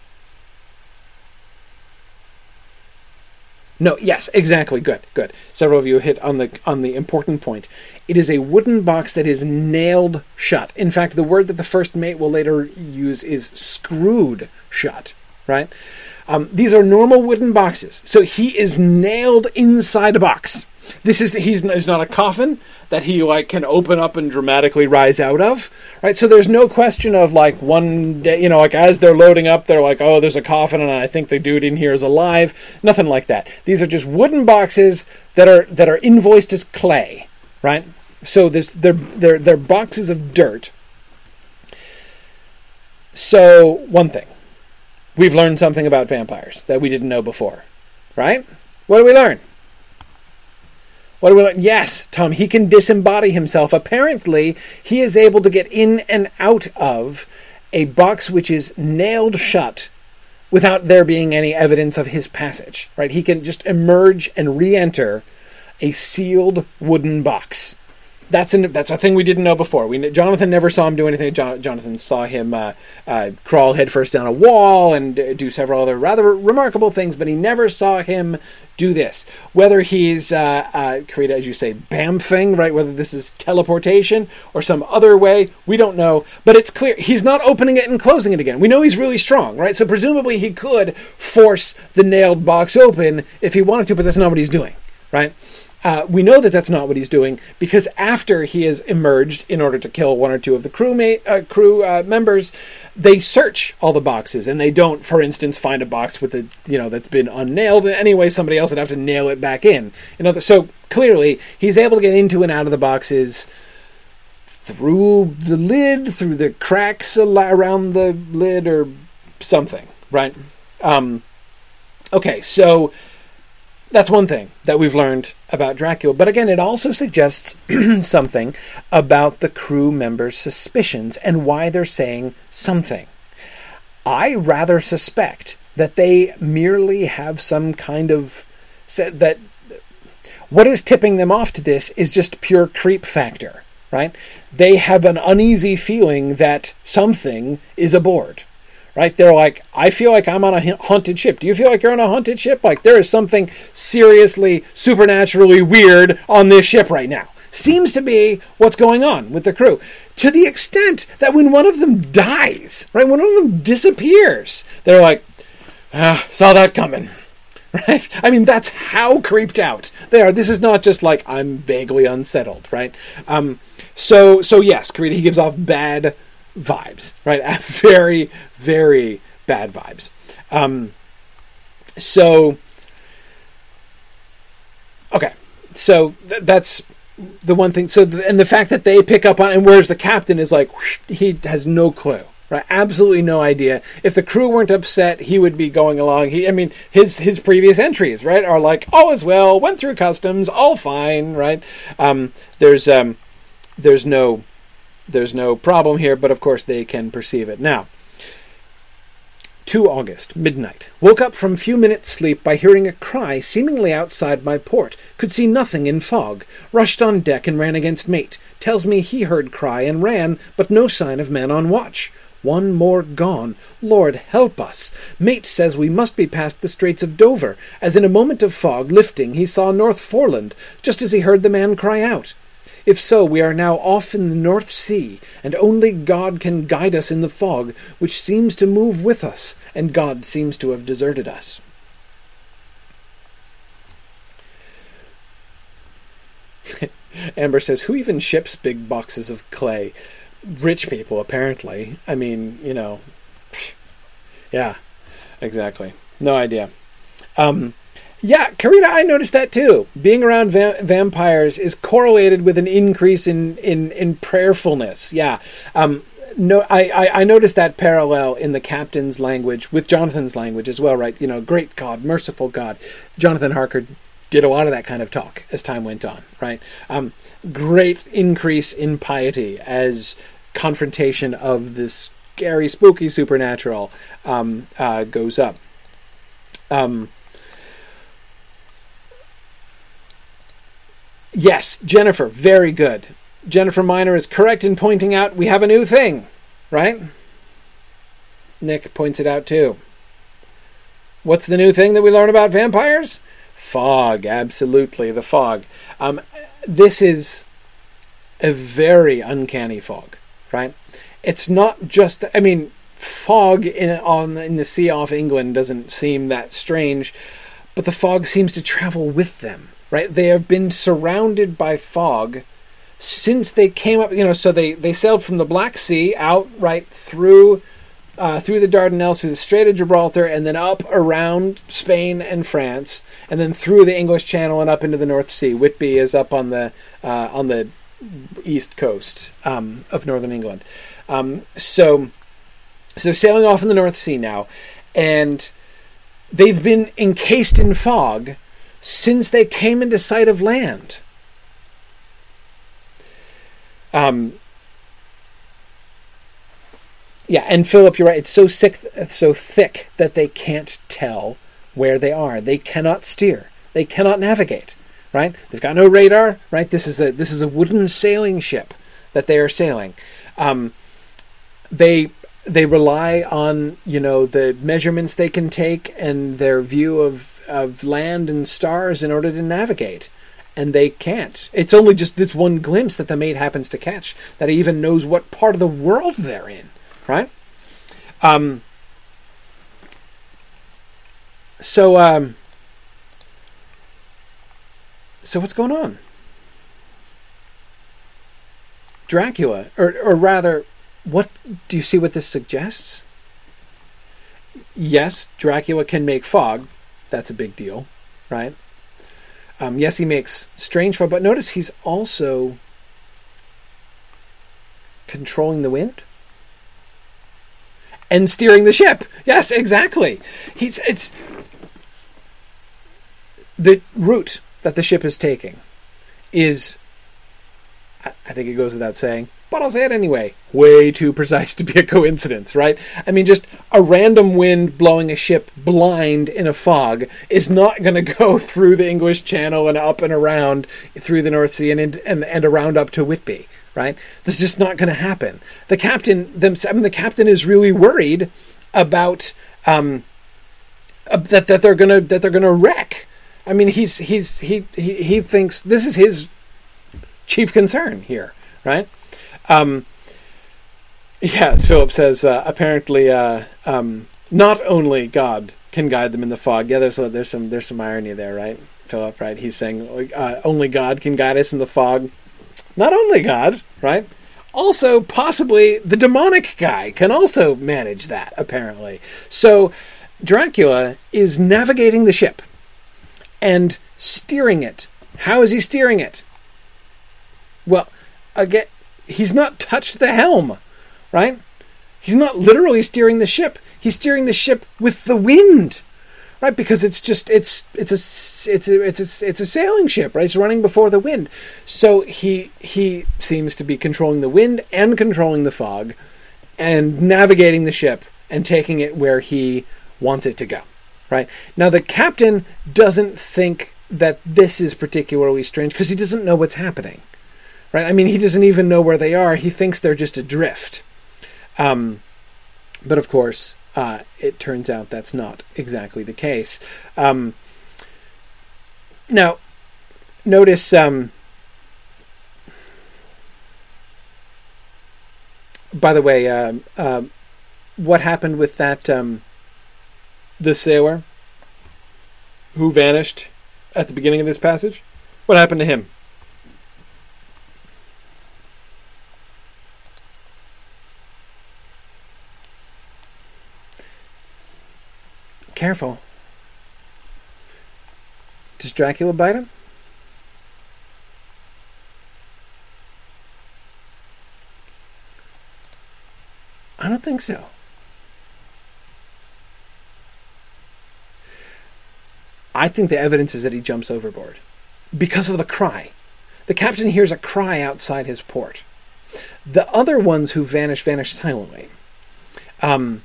No, yes, exactly. Good, good. Several of you hit on the on the important point. It is a wooden box that is nailed shut. In fact, the word that the first mate will later use is screwed shut. Right? Um, these are normal wooden boxes, so he is nailed inside a box. This is he's, he's not a coffin that he like can open up and dramatically rise out of, right? So there's no question of like one day, you know, like as they're loading up, they're like, oh, there's a coffin, and I think the dude in here is alive. Nothing like that. These are just wooden boxes that are that are invoiced as clay, right? So this they're they're they're boxes of dirt. So one thing, we've learned something about vampires that we didn't know before, right? What do we learn? What do we learn? Yes, Tom, he can disembody himself. Apparently, he is able to get in and out of a box which is nailed shut without there being any evidence of his passage. Right? He can just emerge and re-enter a sealed wooden box that's an, that's a thing we didn't know before. We Jonathan never saw him do anything. Jonathan saw him uh, uh, crawl headfirst down a wall and uh, do several other rather remarkable things, but he never saw him do this. Whether he's uh, uh, Karita, as you say, bamfing, right? Whether this is teleportation or some other way, we don't know. But it's clear he's not opening it and closing it again. We know he's really strong, right? So presumably he could force the nailed box open if he wanted to, but that's not what he's doing, right? Uh, we know that that's not what he's doing because after he has emerged in order to kill one or two of the crew uh, crew uh, members, they search all the boxes and they don't, for instance, find a box with the you know that's been unnailed. Anyway, somebody else would have to nail it back in. You know, so clearly he's able to get into and out of the boxes through the lid, through the cracks around the lid, or something, right? Um, okay, so that's one thing that we've learned about Dracula. But again, it also suggests something about the crew members' suspicions and why they're saying something. I rather suspect that they merely have some kind of that what is tipping them off to this is just pure creep factor, right? They have an uneasy feeling that something is aboard right? They're like, I feel like I'm on a haunted ship. Do you feel like you're on a haunted ship? Like there is something seriously, supernaturally weird on this ship right now. seems to be what's going on with the crew. To the extent that when one of them dies, right, one of them disappears, they're like, ah, saw that coming. Right? I mean, that's how creeped out they are. This is not just like I'm vaguely unsettled, right? Um, so, so yes, Karita, he gives off bad vibes, right? Very, very bad vibes. Um, so, okay, so th- that's the one thing. So, th- and the fact that they pick up on, and whereas the captain is like, whoosh, he has no clue. Right, absolutely no idea. If the crew weren't upset, he would be going along. He, I mean, his his previous entries, right, are like all is well, went through customs, all fine, right. Um, there's um, there's no there's no problem here, but of course they can perceive it now. 2 August, midnight. Woke up from few minutes' sleep by hearing a cry seemingly outside my port. Could see nothing in fog. Rushed on deck and ran against mate. Tells me he heard cry and ran, but no sign of man on watch. One more gone. Lord help us. Mate says we must be past the Straits of Dover, as in a moment of fog lifting he saw North Foreland, just as he heard the man cry out. If so, we are now off in the North Sea, and only God can guide us in the fog, which seems to move with us, and God seems to have deserted us. Amber says, Who even ships big boxes of clay? Rich people, apparently. I mean, you know. Yeah, exactly. No idea. Um, yeah, Karina, I noticed that too. Being around va- vampires is correlated with an increase in in, in prayerfulness. Yeah. Um, no, I, I, I noticed that parallel in the captain's language with Jonathan's language as well, right? You know, great God, merciful God. Jonathan Harker did a lot of that kind of talk as time went on, right? Um, great increase in piety as confrontation of this scary, spooky supernatural um, uh, goes up. Um, Yes, Jennifer, very good. Jennifer Miner is correct in pointing out we have a new thing, right? Nick points it out too. What's the new thing that we learn about vampires? Fog, absolutely, the fog. Um, this is a very uncanny fog, right? It's not just, I mean, fog in, on in the sea off England doesn't seem that strange, but the fog seems to travel with them right? They have been surrounded by fog since they came up. You know, so they they sailed from the Black Sea out right through. Uh, through the Dardanelles, through the Strait of Gibraltar, and then up around Spain and France, and then through the English Channel and up into the North Sea. Whitby is up on the uh, on the east coast um, of northern England. Um, so, so they're sailing off in the North Sea now, and they've been encased in fog since they came into sight of land. Um, yeah, and Philip, you're right. It's so sick, it's so thick that they can't tell where they are. They cannot steer. They cannot navigate. Right? They've got no radar. Right? This is a this is a wooden sailing ship that they are sailing. Um, they they rely on you know the measurements they can take and their view of of land and stars in order to navigate and they can't it's only just this one glimpse that the mate happens to catch that he even knows what part of the world they're in right um so um so what's going on dracula or or rather what do you see what this suggests? Yes, Dracula can make fog. That's a big deal, right? Um, yes, he makes strange fog, but notice he's also controlling the wind and steering the ship. Yes, exactly. He's it's the route that the ship is taking is I think it goes without saying but I'll say it anyway. Way too precise to be a coincidence, right? I mean, just a random wind blowing a ship blind in a fog is not going to go through the English Channel and up and around through the North Sea and and, and around up to Whitby, right? This is just not going to happen. The captain, them, I mean, the captain is really worried about um, uh, that that they're gonna that they're gonna wreck. I mean, he's he's he he he thinks this is his chief concern here, right? Um, yeah, Philip says uh, apparently uh, um, not only God can guide them in the fog. Yeah, there's a, there's some there's some irony there, right? Philip, right? He's saying uh, only God can guide us in the fog. Not only God, right? Also, possibly the demonic guy can also manage that. Apparently, so Dracula is navigating the ship and steering it. How is he steering it? Well, again, he's not touched the helm, right? He's not literally steering the ship. He's steering the ship with the wind, right? Because it's just it's it's a it's a it's a it's a sailing ship, right? It's running before the wind. So he he seems to be controlling the wind and controlling the fog, and navigating the ship and taking it where he wants it to go, right? Now the captain doesn't think that this is particularly strange because he doesn't know what's happening, right? I mean, he doesn't even know where they are. He thinks they're just adrift. Um, but of course, uh, it turns out that's not exactly the case. Um, now, notice. Um, by the way, um, um, what happened with that um, the sailor who vanished at the beginning of this passage? What happened to him? Careful. Does Dracula bite him? I don't think so. I think the evidence is that he jumps overboard because of the cry. The captain hears a cry outside his port. The other ones who vanish vanish silently. Um,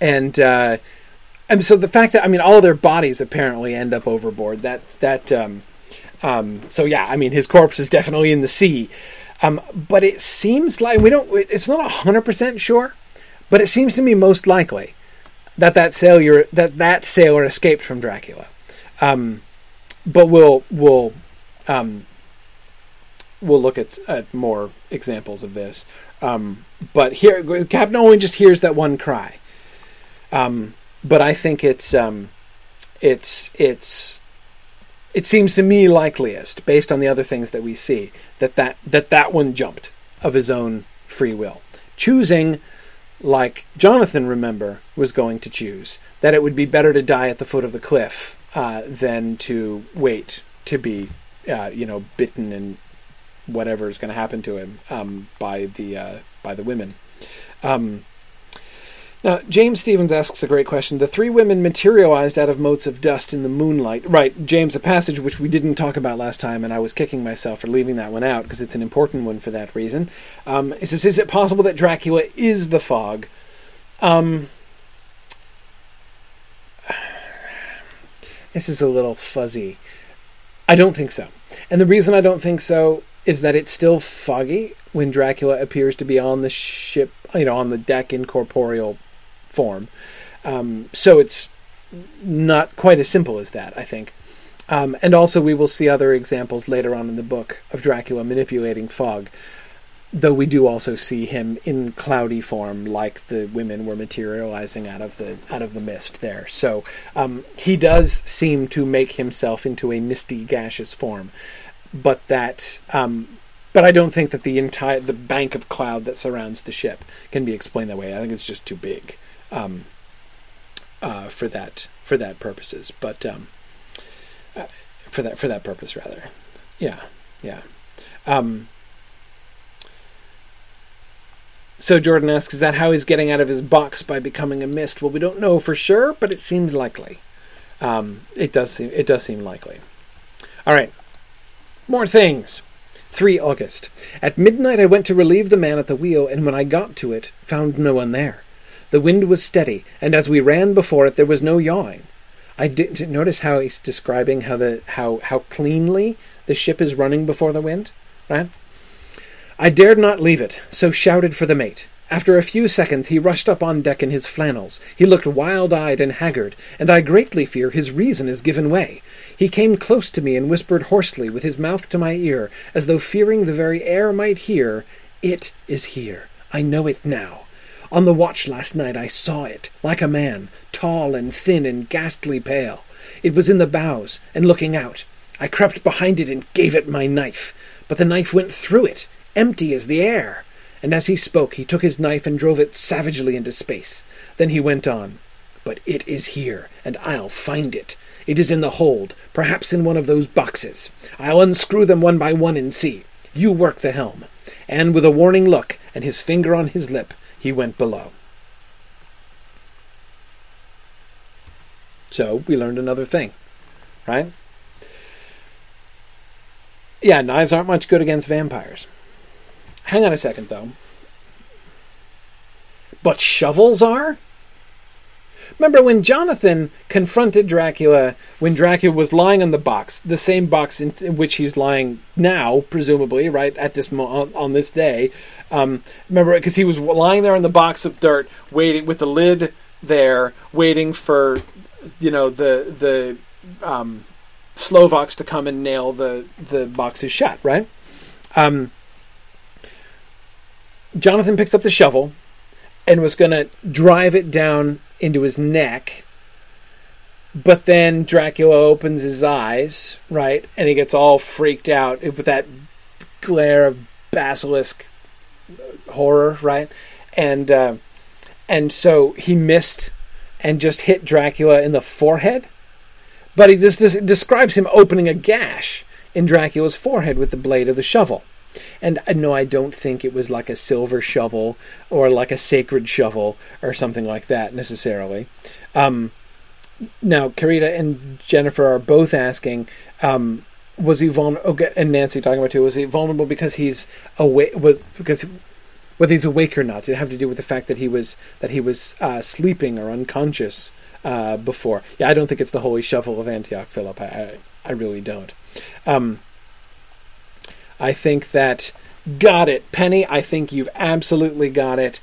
and uh, and so the fact that I mean all their bodies apparently end up overboard. That that um, um, so yeah, I mean his corpse is definitely in the sea. Um, but it seems like we don't. It's not hundred percent sure, but it seems to me most likely that that sailor that that sailor escaped from Dracula. Um, but we'll we'll um, we'll look at, at more examples of this. Um, but here, Captain Owen just hears that one cry. Um, but I think it's um, it's it's it seems to me likeliest, based on the other things that we see, that that that that one jumped of his own free will, choosing, like Jonathan, remember, was going to choose that it would be better to die at the foot of the cliff uh, than to wait to be, uh, you know, bitten and whatever is going to happen to him um, by the uh, by the women. Um, now, James Stevens asks a great question. The three women materialized out of motes of dust in the moonlight. Right, James, a passage which we didn't talk about last time, and I was kicking myself for leaving that one out because it's an important one for that reason. Um, says, Is it possible that Dracula is the fog? Um, this is a little fuzzy. I don't think so. And the reason I don't think so is that it's still foggy when Dracula appears to be on the ship, you know, on the deck in corporeal form. Um, so it's not quite as simple as that, I think. Um, and also, we will see other examples later on in the book of Dracula manipulating fog, though we do also see him in cloudy form, like the women were materializing out of the out of the mist there. So um, he does seem to make himself into a misty, gaseous form, but that. Um, but I don't think that the entire the bank of cloud that surrounds the ship can be explained that way. I think it's just too big um, uh, for that for that purposes. But um, uh, for that for that purpose, rather, yeah, yeah. Um, so Jordan asks, "Is that how he's getting out of his box by becoming a mist?" Well, we don't know for sure, but it seems likely. Um, it does seem it does seem likely. All right, more things. 3 August. At midnight I went to relieve the man at the wheel, and when I got to it, found no one there. The wind was steady, and as we ran before it, there was no yawing. I did notice how he's describing how the how how cleanly the ship is running before the wind, right? I dared not leave it, so shouted for the mate. After a few seconds, he rushed up on deck in his flannels. He looked wild eyed and haggard, and I greatly fear his reason has given way. He came close to me and whispered hoarsely, with his mouth to my ear, as though fearing the very air might hear, It is here. I know it now. On the watch last night I saw it, like a man, tall and thin and ghastly pale. It was in the bows, and looking out. I crept behind it and gave it my knife, but the knife went through it, empty as the air and as he spoke he took his knife and drove it savagely into space. Then he went on, But it is here, and I'll find it. It is in the hold, perhaps in one of those boxes. I'll unscrew them one by one and see. You work the helm. And with a warning look and his finger on his lip, he went below. So we learned another thing, right? Yeah, knives aren't much good against vampires. Hang on a second, though. But shovels are? Remember when Jonathan confronted Dracula when Dracula was lying on the box, the same box in, in which he's lying now, presumably, right at this mo- on, on this day. Um, remember, because he was lying there in the box of dirt, waiting with the lid there, waiting for you know the the um, Slovaks to come and nail the the boxes shut, right? Um, Jonathan picks up the shovel and was going to drive it down into his neck. But then Dracula opens his eyes, right? And he gets all freaked out with that glare of basilisk horror, right? And uh, and so he missed and just hit Dracula in the forehead. But he just, just describes him opening a gash in Dracula's forehead with the blade of the shovel. And uh, no, I don't think it was like a silver shovel or like a sacred shovel or something like that necessarily. Um, now, Karita and Jennifer are both asking, um, was he vulnerable? Okay, and Nancy talking about too, was he vulnerable because he's awake? Was because whether he's awake or not? Did it have to do with the fact that he was that he was uh, sleeping or unconscious uh, before? Yeah, I don't think it's the holy shovel of Antioch, Philip. I, I, I really don't. Um, I think that got it, Penny. I think you've absolutely got it.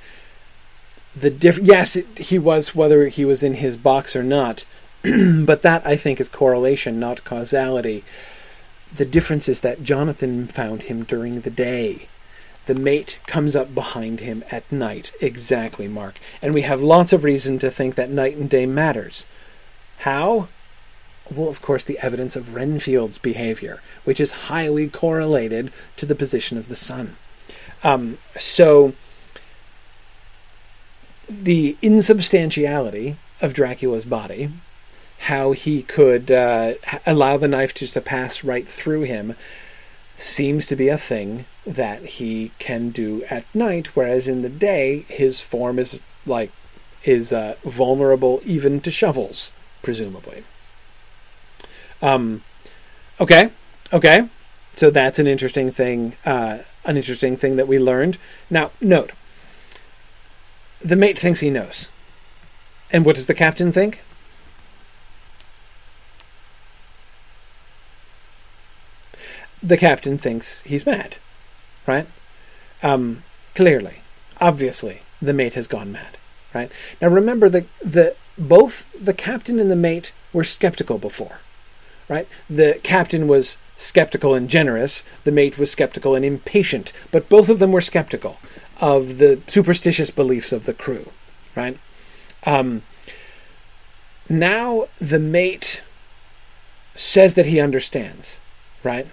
The diff- yes, it, he was whether he was in his box or not, but that I think is correlation, not causality. The difference is that Jonathan found him during the day. The mate comes up behind him at night. Exactly, Mark. And we have lots of reason to think that night and day matters. How? well, of course, the evidence of Renfield's behavior, which is highly correlated to the position of the sun. Um, so, the insubstantiality of Dracula's body, how he could uh, allow the knife just to pass right through him, seems to be a thing that he can do at night, whereas in the day, his form is like is uh, vulnerable even to shovels, presumably. Um, okay, okay. So that's an interesting thing. Uh, an interesting thing that we learned. Now, note: the mate thinks he knows, and what does the captain think? The captain thinks he's mad, right? Um, clearly, obviously, the mate has gone mad, right? Now, remember that the both the captain and the mate were skeptical before right? The captain was skeptical and generous, the mate was skeptical and impatient, but both of them were skeptical of the superstitious beliefs of the crew, right? Um, now the mate says that he understands, right?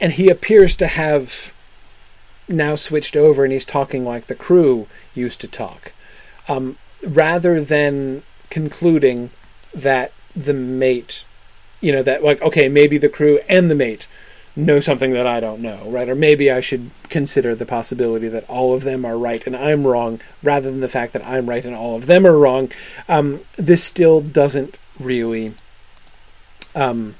And he appears to have now switched over and he's talking like the crew used to talk. Um, rather than concluding that the mate you know that like okay maybe the crew and the mate know something that I don't know, right? Or maybe I should consider the possibility that all of them are right and I'm wrong, rather than the fact that I'm right and all of them are wrong. Um, this still doesn't really. Um,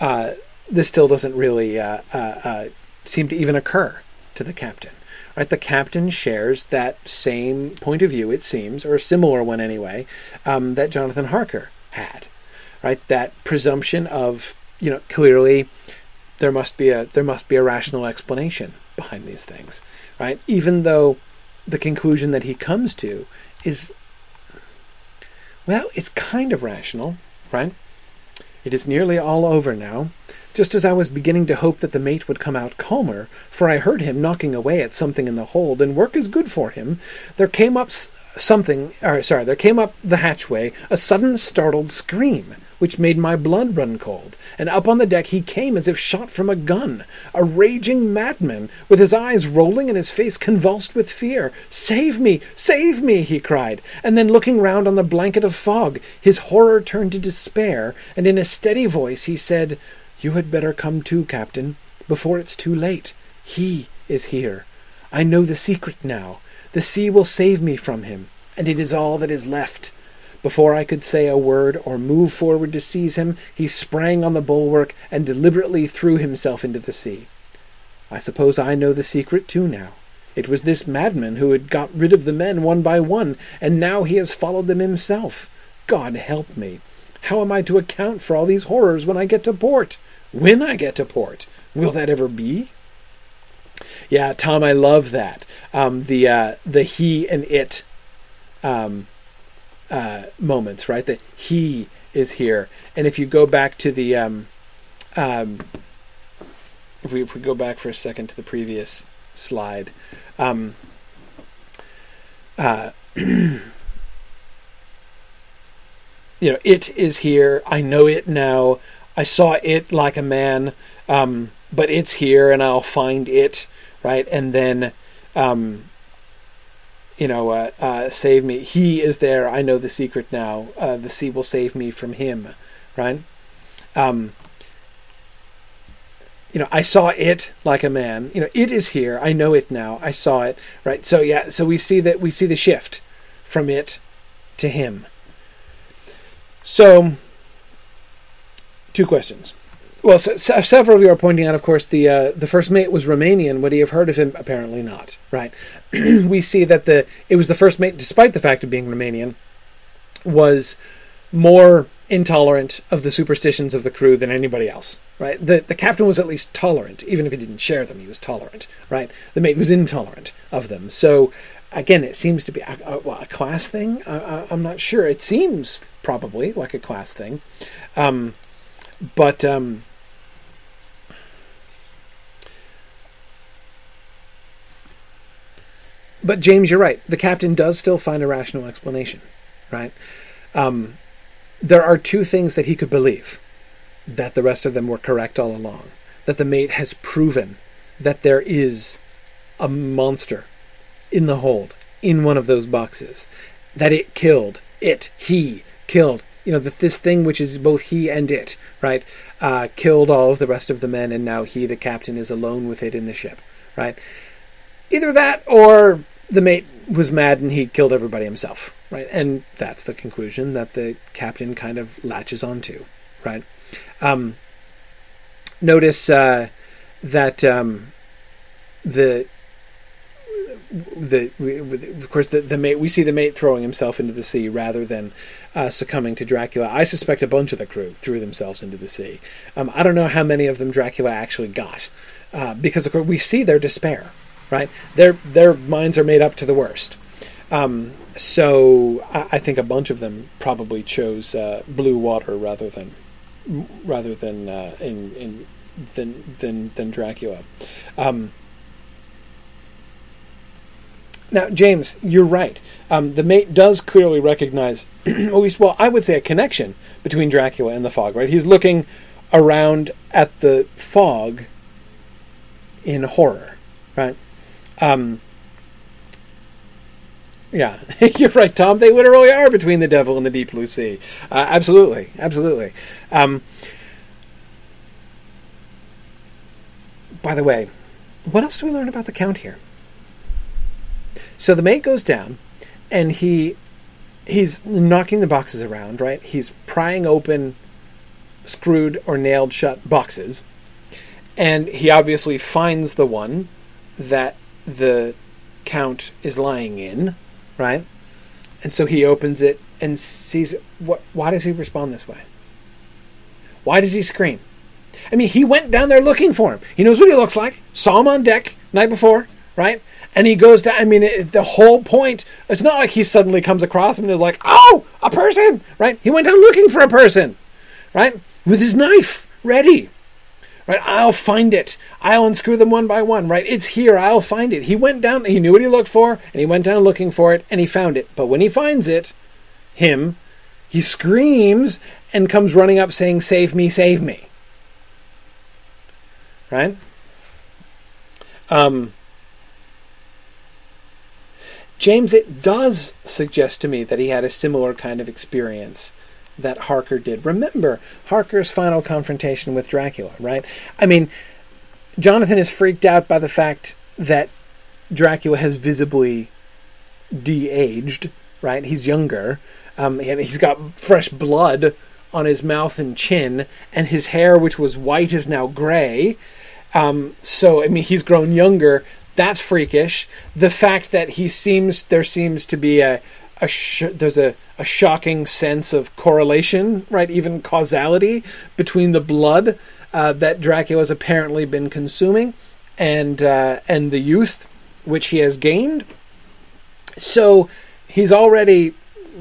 uh, this still doesn't really uh, uh, uh seem to even occur to the captain. Right, the captain shares that same point of view, it seems, or a similar one anyway, um, that Jonathan Harker had right? That presumption of you know clearly there must be a there must be a rational explanation behind these things, right? Even though the conclusion that he comes to is, well, it's kind of rational, right? It is nearly all over now. Just as I was beginning to hope that the mate would come out calmer, for I heard him knocking away at something in the hold, and work is good for him, there came up something, or sorry, there came up the hatchway a sudden startled scream which made my blood run cold, and up on the deck he came as if shot from a gun, a raging madman, with his eyes rolling and his face convulsed with fear. Save me! Save me! he cried, and then looking round on the blanket of fog, his horror turned to despair, and in a steady voice he said, You had better come too, Captain, before it's too late. He is here. I know the secret now. The sea will save me from him, and it is all that is left. Before I could say a word or move forward to seize him, he sprang on the bulwark and deliberately threw himself into the sea. I suppose I know the secret too now. It was this madman who had got rid of the men one by one, and now he has followed them himself. God help me! How am I to account for all these horrors when I get to port? When I get to port? Will that ever be? Yeah, Tom, I love that. Um, the uh, the he and it um, uh, moments, right? That he is here. And if you go back to the, um, um, if we if we go back for a second to the previous slide, um, uh, you know, it is here. I know it now. I saw it like a man, um, but it's here, and I'll find it, right? And then, um, you know, uh, uh, save me. He is there. I know the secret now. Uh, the sea will save me from him, right? Um, you know, I saw it like a man. You know, it is here. I know it now. I saw it, right? So yeah, so we see that we see the shift from it to him. So, two questions well, several of you are pointing out, of course, the uh, the first mate was Romanian. Would he have heard of him? Apparently not. Right. we see that the it was the first mate, despite the fact of being Romanian, was more intolerant of the superstitions of the crew than anybody else. Right. The the captain was at least tolerant, even if he didn't share them. He was tolerant. Right. The mate was intolerant of them. So again, it seems to be a, a, a class thing. I, am not sure. It seems probably like a class thing. Um, but um, but James, you're right. The captain does still find a rational explanation, right? Um, there are two things that he could believe that the rest of them were correct all along. That the mate has proven that there is a monster in the hold, in one of those boxes, that it killed, it, he killed, you know, that this thing which is both he and it, right, uh, killed all of the rest of the men, and now he, the captain, is alone with it in the ship, right? Either that or the mate was mad and he killed everybody himself, right? And that's the conclusion that the captain kind of latches onto, right? Um, notice uh, that um, the the of course the, the mate we see the mate throwing himself into the sea rather than uh, succumbing to Dracula. I suspect a bunch of the crew threw themselves into the sea. Um, I don't know how many of them Dracula actually got uh, because of course we see their despair right? Their their minds are made up to the worst. Um, so I, I, think a bunch of them probably chose uh, blue water rather than rather than uh, in, in than than than Dracula. Um, now, James, you're right. Um, the mate does clearly recognize, at least, well, I would say a connection between Dracula and the fog. Right? He's looking around at the fog in horror. Right? Um, yeah, you're right, Tom. They literally are between the devil and the deep blue sea. Uh, absolutely, absolutely. Um, by the way, what else do we learn about the count here? So the mate goes down, and he he's knocking the boxes around. Right, he's prying open screwed or nailed shut boxes, and he obviously finds the one that the count is lying in, right? And so he opens it and sees it. What? Why does he respond this way? Why does he scream? I mean, he went down there looking for him. He knows what he looks like. Saw him on deck night before, right? And he goes down. I mean, it, the whole point. It's not like he suddenly comes across him and is like, "Oh, a person!" Right? He went down looking for a person, right, with his knife ready. Right? I'll find it. I'll unscrew them one by one. Right? It's here. I'll find it. He went down. He knew what he looked for, and he went down looking for it, and he found it. But when he finds it, him, he screams and comes running up saying, "Save me! Save me!" Right? Um. James, it does suggest to me that he had a similar kind of experience that Harker did. Remember Harker's final confrontation with Dracula, right? I mean, Jonathan is freaked out by the fact that Dracula has visibly de-aged, right? He's younger. Um, and he's got fresh blood on his mouth and chin, and his hair, which was white, is now gray. Um, so, I mean, he's grown younger. That's freakish. The fact that he seems there seems to be a, a sh- there's a, a shocking sense of correlation, right? Even causality between the blood uh, that Dracula has apparently been consuming and uh, and the youth which he has gained. So he's already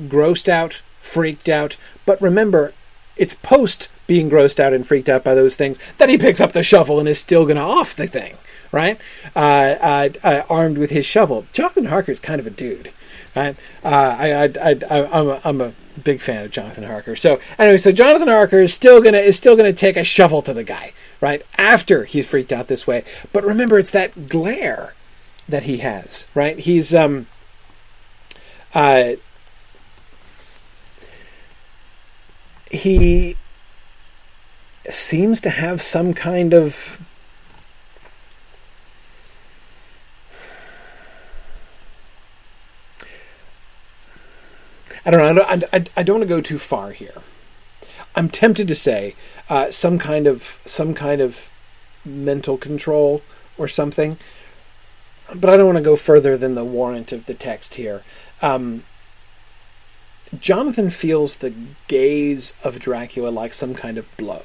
grossed out, freaked out. But remember, it's post being grossed out and freaked out by those things that he picks up the shovel and is still going to off the thing, right? Uh, uh, uh, armed with his shovel. Jonathan Harker's kind of a dude, right? Uh, I, I, I, I, am a, I'm a big fan of Jonathan Harker. So anyway, so Jonathan Harker is still gonna is still gonna take a shovel to the guy, right? After he's freaked out this way. But remember, it's that glare that he has, right? He's um. Uh, he seems to have some kind of I don't know. I don't, I, I don't want to go too far here. I'm tempted to say uh, some kind of some kind of mental control or something, but I don't want to go further than the warrant of the text here. Um, Jonathan feels the gaze of Dracula like some kind of blow.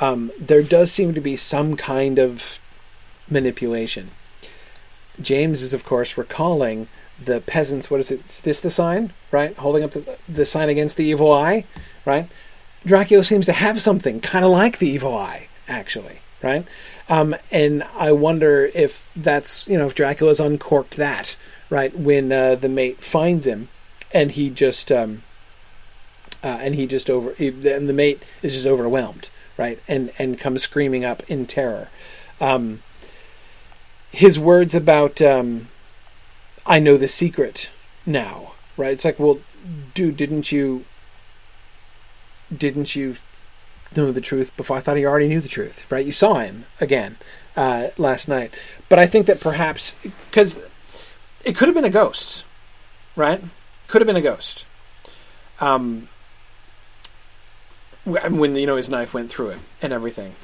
Um, there does seem to be some kind of manipulation. James is, of course, recalling the peasants. What is it? Is this the sign, right? Holding up the, the sign against the evil eye, right? Dracula seems to have something kind of like the evil eye, actually, right? Um, and I wonder if that's you know if Dracula's uncorked that right when uh, the mate finds him and he just um, uh, and he just over he, and the mate is just overwhelmed, right? And and comes screaming up in terror. Um, his words about um, I know the secret now, right? It's like, well, dude, didn't you didn't you know the truth before? I thought he already knew the truth, right? You saw him again uh, last night, but I think that perhaps because it could have been a ghost, right? Could have been a ghost. Um, when you know his knife went through it and everything.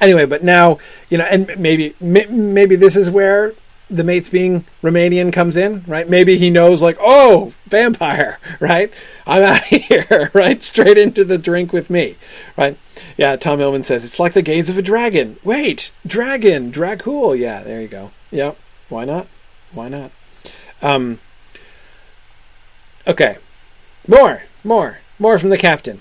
Anyway, but now you know, and maybe maybe this is where the mate's being Romanian comes in, right? Maybe he knows, like, oh, vampire, right? I'm out of here, right? Straight into the drink with me, right? Yeah, Tom Hillman says it's like the gaze of a dragon. Wait, dragon, Dracul. Yeah, there you go. Yep. Why not? Why not? Um. Okay, more, more, more from the captain.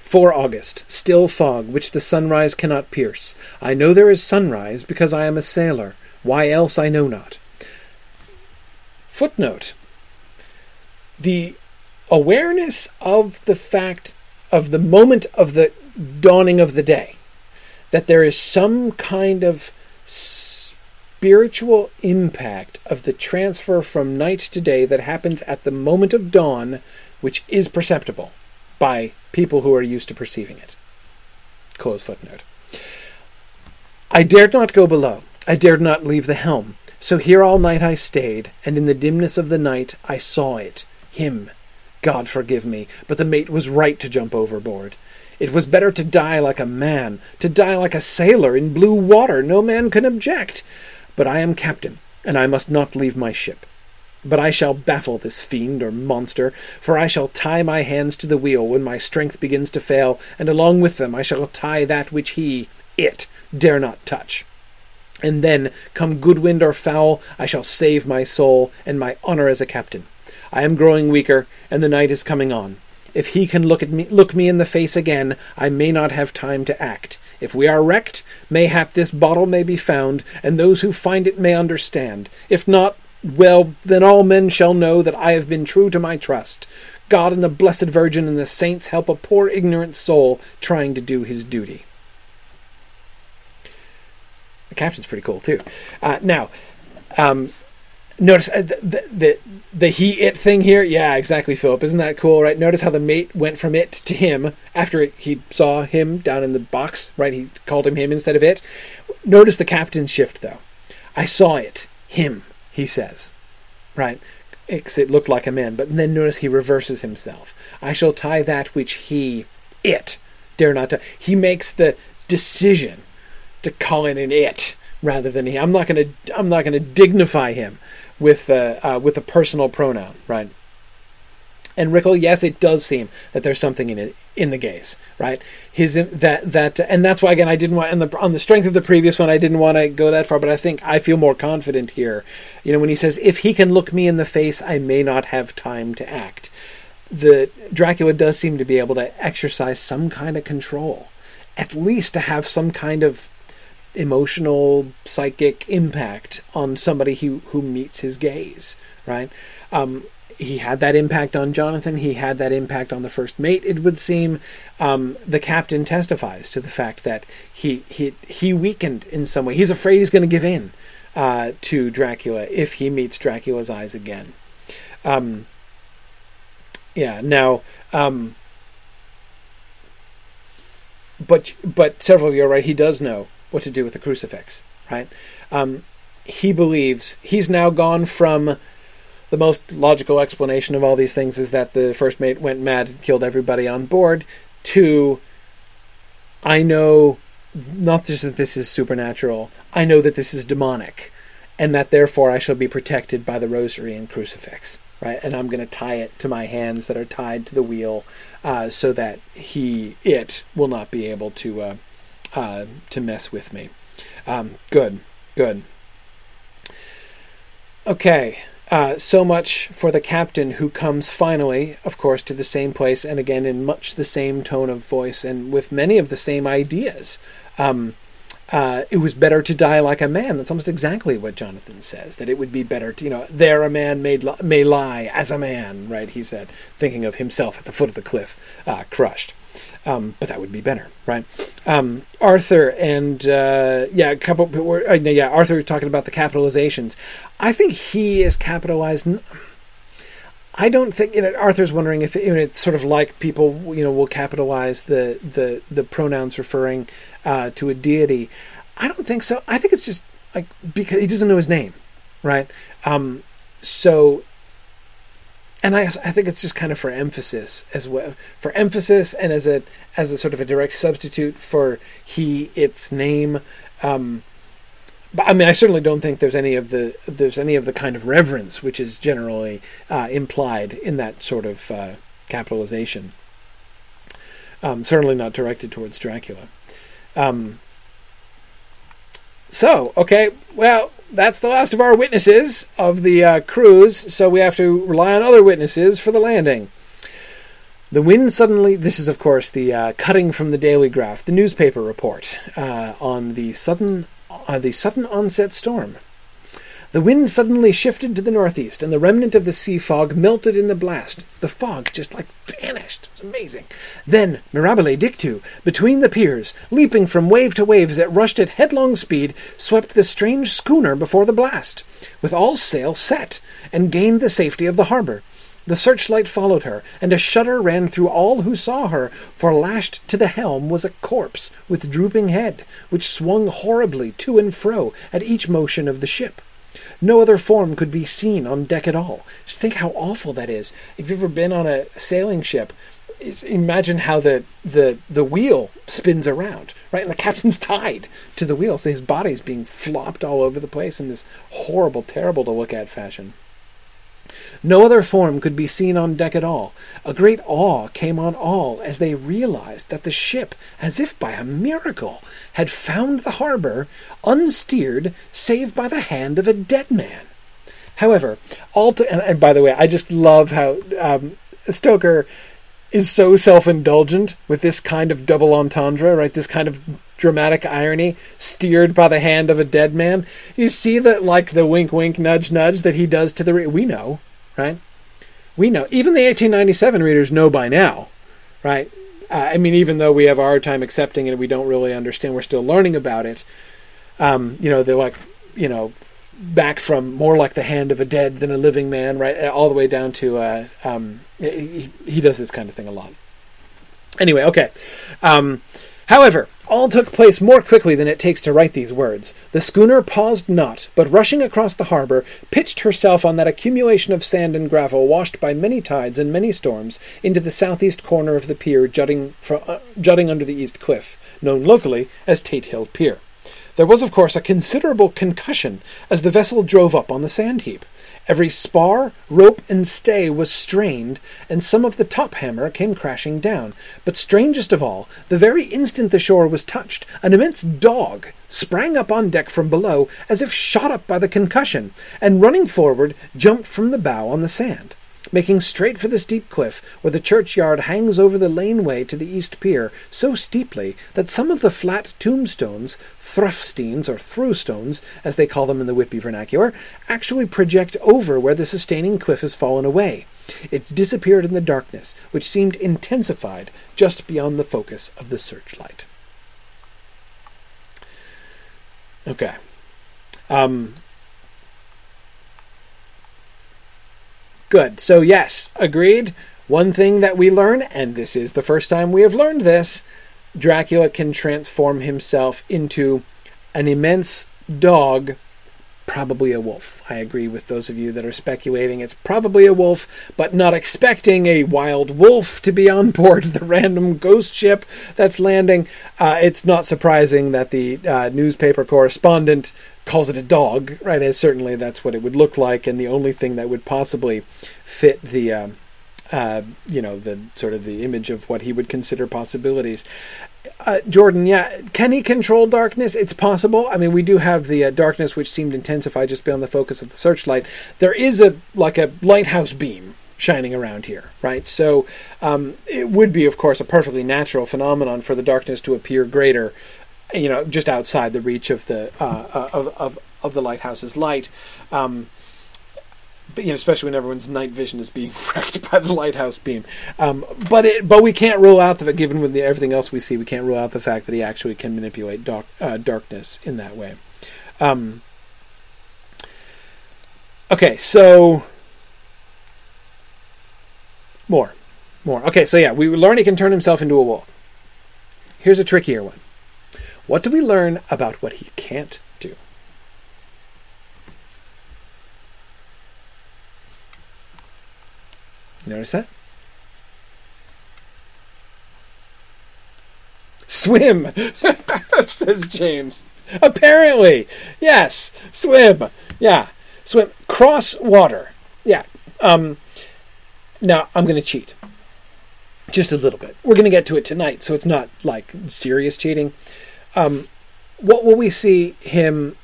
4 August. Still fog, which the sunrise cannot pierce. I know there is sunrise because I am a sailor. Why else I know not. Footnote The awareness of the fact of the moment of the dawning of the day, that there is some kind of spiritual impact of the transfer from night to day that happens at the moment of dawn, which is perceptible by people who are used to perceiving it. Close footnote. I dared not go below. I dared not leave the helm. So here all night I stayed, and in the dimness of the night I saw it, him. God forgive me, but the mate was right to jump overboard. It was better to die like a man, to die like a sailor in blue water. No man can object. But I am captain, and I must not leave my ship. But I shall baffle this fiend or monster, for I shall tie my hands to the wheel when my strength begins to fail, and along with them I shall tie that which he, it, dare not touch. And then, come good wind or foul, I shall save my soul and my honor as a captain. I am growing weaker, and the night is coming on. If he can look at me, look me in the face again, I may not have time to act. If we are wrecked, mayhap this bottle may be found, and those who find it may understand. If not, well, then all men shall know that I have been true to my trust. God and the Blessed Virgin and the saints help a poor ignorant soul trying to do his duty. The caption's pretty cool too. Uh, now, um, notice uh, the, the the he it thing here. Yeah, exactly, Philip. Isn't that cool? Right. Notice how the mate went from it to him after he saw him down in the box. Right. He called him him instead of it. Notice the captain's shift though. I saw it. Him. He says. Right. It looked like a man. But then notice he reverses himself. I shall tie that which he it dare not to. He makes the decision to call it an it rather than he. I'm not going to. I'm not going to dignify him with uh, uh, with a personal pronoun, right? And Rickle, yes, it does seem that there's something in it in the gaze, right? His that that, and that's why again I didn't want on the on the strength of the previous one I didn't want to go that far, but I think I feel more confident here. You know, when he says, "If he can look me in the face, I may not have time to act." The Dracula does seem to be able to exercise some kind of control, at least to have some kind of emotional psychic impact on somebody who who meets his gaze right um, he had that impact on Jonathan. He had that impact on the first mate. It would seem um, the captain testifies to the fact that he he he weakened in some way. He's afraid he's going to give in uh, to Dracula if he meets Dracula's eyes again. Um, yeah. Now, um, but but several of you are right. He does know what to do with the crucifix, right? Um, he believes he's now gone from the most logical explanation of all these things is that the first mate went mad and killed everybody on board to I know not just that this is supernatural, I know that this is demonic, and that therefore I shall be protected by the rosary and crucifix, right? And I'm going to tie it to my hands that are tied to the wheel, uh, so that he, it, will not be able to uh, uh, to mess with me. Um, good, good. Okay, uh, so much for the captain who comes finally, of course, to the same place and again in much the same tone of voice and with many of the same ideas. Um, uh, it was better to die like a man. That's almost exactly what Jonathan says. That it would be better to, you know, there a man may, li- may lie as a man, right? He said, thinking of himself at the foot of the cliff, uh, crushed. Um, but that would be better, right? Um, Arthur and uh, yeah, a couple. Uh, yeah, Arthur talking about the capitalizations. I think he is capitalized. I don't think you know. Arthur's wondering if you know, it's sort of like people you know will capitalize the the the pronouns referring uh, to a deity. I don't think so. I think it's just like because he doesn't know his name, right? Um, so and I, I think it's just kind of for emphasis as well for emphasis and as a as a sort of a direct substitute for he its name. Um, but I mean I certainly don't think there's any of the there's any of the kind of reverence which is generally uh, implied in that sort of uh, capitalization. Um, certainly not directed towards Dracula. Um, so okay well that's the last of our witnesses of the uh, cruise, so we have to rely on other witnesses for the landing. The wind suddenly. This is, of course, the uh, cutting from the Dailygraph, the newspaper report uh, on the sudden, uh, the sudden onset storm. The wind suddenly shifted to the northeast, and the remnant of the sea fog melted in the blast. The fog just like vanished. It was amazing. Then, mirabile dictu, between the piers, leaping from wave to wave as it rushed at headlong speed, swept the strange schooner before the blast, with all sail set, and gained the safety of the harbor. The searchlight followed her, and a shudder ran through all who saw her, for lashed to the helm was a corpse with drooping head, which swung horribly to and fro at each motion of the ship. No other form could be seen on deck at all. Just think how awful that is. If you've ever been on a sailing ship, imagine how the, the, the wheel spins around, right? And the captain's tied to the wheel, so his body's being flopped all over the place in this horrible, terrible to look at fashion. No other form could be seen on deck at all. A great awe came on all as they realized that the ship, as if by a miracle, had found the harbor, unsteered, save by the hand of a dead man. However, all to, and, and by the way, I just love how um, Stoker is so self-indulgent with this kind of double entendre, right? This kind of dramatic irony steered by the hand of a dead man. You see that, like the wink, wink, nudge, nudge that he does to the. Re- we know, right? We know. Even the 1897 readers know by now, right? Uh, I mean, even though we have hard time accepting it, we don't really understand. We're still learning about it. Um, you know, they're like, you know, back from more like the hand of a dead than a living man, right? All the way down to uh, um, he, he does this kind of thing a lot. Anyway, okay. Um, however, all took place more quickly than it takes to write these words. The schooner paused not, but rushing across the harbor, pitched herself on that accumulation of sand and gravel washed by many tides and many storms into the southeast corner of the pier jutting, uh, jutting under the east cliff, known locally as Tate Hill Pier. There was, of course, a considerable concussion as the vessel drove up on the sand heap. Every spar, rope, and stay was strained, and some of the top hammer came crashing down. But strangest of all, the very instant the shore was touched, an immense dog sprang up on deck from below as if shot up by the concussion, and running forward, jumped from the bow on the sand making straight for the steep cliff where the churchyard hangs over the laneway to the east pier so steeply that some of the flat tombstones, thruffsteins or throughstones, as they call them in the Whitby vernacular, actually project over where the sustaining cliff has fallen away. It disappeared in the darkness, which seemed intensified just beyond the focus of the searchlight. Okay. Um, Good. So, yes, agreed. One thing that we learn, and this is the first time we have learned this Dracula can transform himself into an immense dog, probably a wolf. I agree with those of you that are speculating it's probably a wolf, but not expecting a wild wolf to be on board the random ghost ship that's landing. Uh, it's not surprising that the uh, newspaper correspondent calls it a dog, right? As certainly that's what it would look like, and the only thing that would possibly fit the, uh, uh, you know, the sort of the image of what he would consider possibilities. Uh, Jordan, yeah, can he control darkness? It's possible. I mean, we do have the uh, darkness which seemed intensified just beyond the focus of the searchlight. There is a like a lighthouse beam shining around here, right? So um, it would be, of course, a perfectly natural phenomenon for the darkness to appear greater you know, just outside the reach of the uh, uh, of, of of the lighthouse's light. Um, but, you know, especially when everyone's night vision is being wrecked by the lighthouse beam. Um, but it, but we can't rule out that, given with the, everything else we see, we can't rule out the fact that he actually can manipulate uh, darkness in that way. Um, okay, so more, more. Okay, so yeah, we learn he can turn himself into a wolf. Here's a trickier one. What do we learn about what he can't do? Notice that? Swim, says James. Apparently, yes, swim. Yeah, swim. Cross water. Yeah. Um, now I'm going to cheat, just a little bit. We're going to get to it tonight, so it's not like serious cheating. Um, what will we see him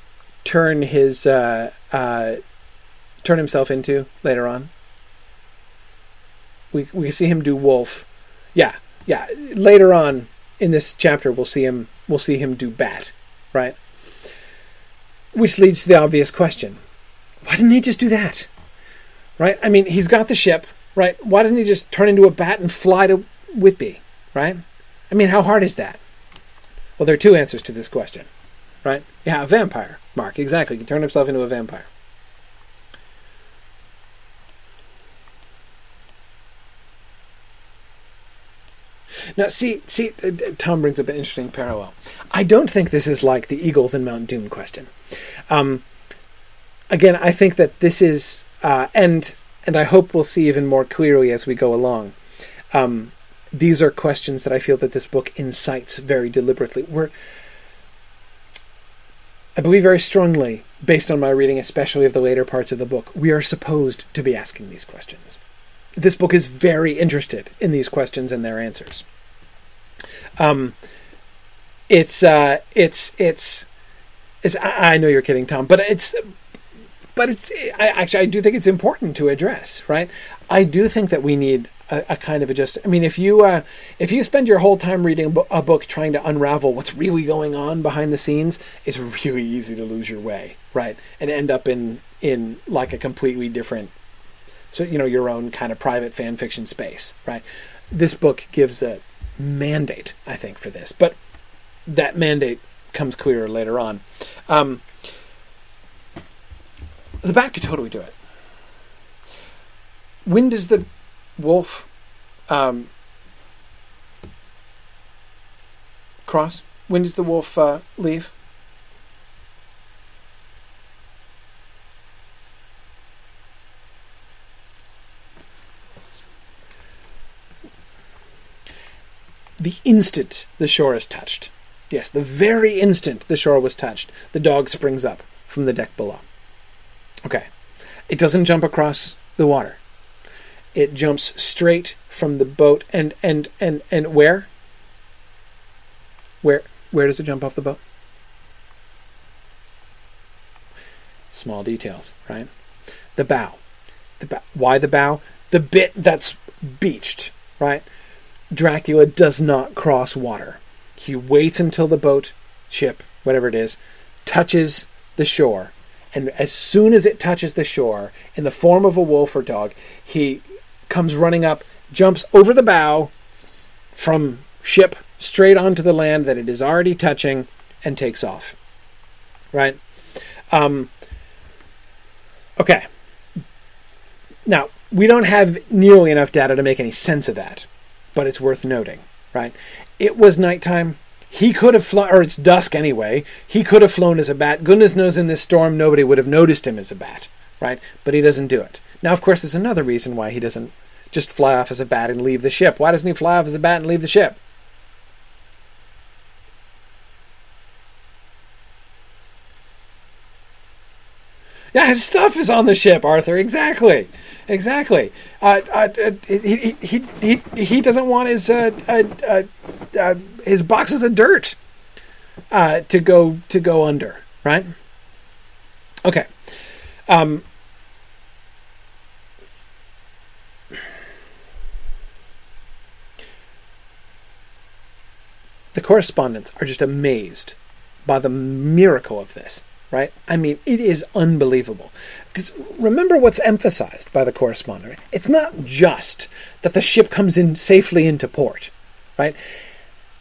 turn his uh, uh, turn himself into later on? We we see him do wolf. Yeah, yeah. Later on in this chapter, we'll see him. We'll see him do bat. Right. Which leads to the obvious question: Why didn't he just do that? Right. I mean, he's got the ship. Right. Why didn't he just turn into a bat and fly to Whitby? Right. I mean, how hard is that? Well, there are two answers to this question, right? Yeah, a vampire. Mark, exactly. He can turn himself into a vampire. Now, see, see, uh, Tom brings up an interesting parallel. I don't think this is like the Eagles and Mount Doom question. Um, again, I think that this is, uh, and and I hope we'll see even more clearly as we go along. Um, these are questions that I feel that this book incites very deliberately. We're I believe very strongly, based on my reading, especially of the later parts of the book, we are supposed to be asking these questions. This book is very interested in these questions and their answers. Um, it's uh, it's it's it's. I, I know you're kidding, Tom, but it's but it's I, actually I do think it's important to address. Right, I do think that we need a, a kind of a just. I mean, if you uh, if you spend your whole time reading a book trying to unravel what's really going on behind the scenes, it's really easy to lose your way, right, and end up in in like a completely different, so you know, your own kind of private fan fiction space, right. This book gives a mandate, I think, for this, but that mandate comes clearer later on. Um, the bat could totally do it. When does the wolf um, cross? When does the wolf uh, leave? The instant the shore is touched. Yes, the very instant the shore was touched, the dog springs up from the deck below. Okay. It doesn't jump across the water. It jumps straight from the boat and and and and where? Where where does it jump off the boat? Small details, right? The bow. The bow. Why the bow? The bit that's beached, right? Dracula does not cross water. He waits until the boat, ship, whatever it is, touches the shore. And as soon as it touches the shore, in the form of a wolf or dog, he comes running up, jumps over the bow from ship straight onto the land that it is already touching, and takes off. Right? Um, okay. Now, we don't have nearly enough data to make any sense of that, but it's worth noting, right? It was nighttime. He could have flown, or it's dusk anyway. He could have flown as a bat. Goodness knows in this storm nobody would have noticed him as a bat, right? But he doesn't do it. Now, of course, there's another reason why he doesn't just fly off as a bat and leave the ship. Why doesn't he fly off as a bat and leave the ship? Yeah, his stuff is on the ship, Arthur. Exactly, exactly. Uh, uh, uh he, he, he, he doesn't want his uh, uh, his boxes of dirt to go to go under, right? Okay. Um, the correspondents are just amazed by the miracle of this right? I mean, it is unbelievable. Because remember what's emphasized by the correspondent. It's not just that the ship comes in safely into port, right?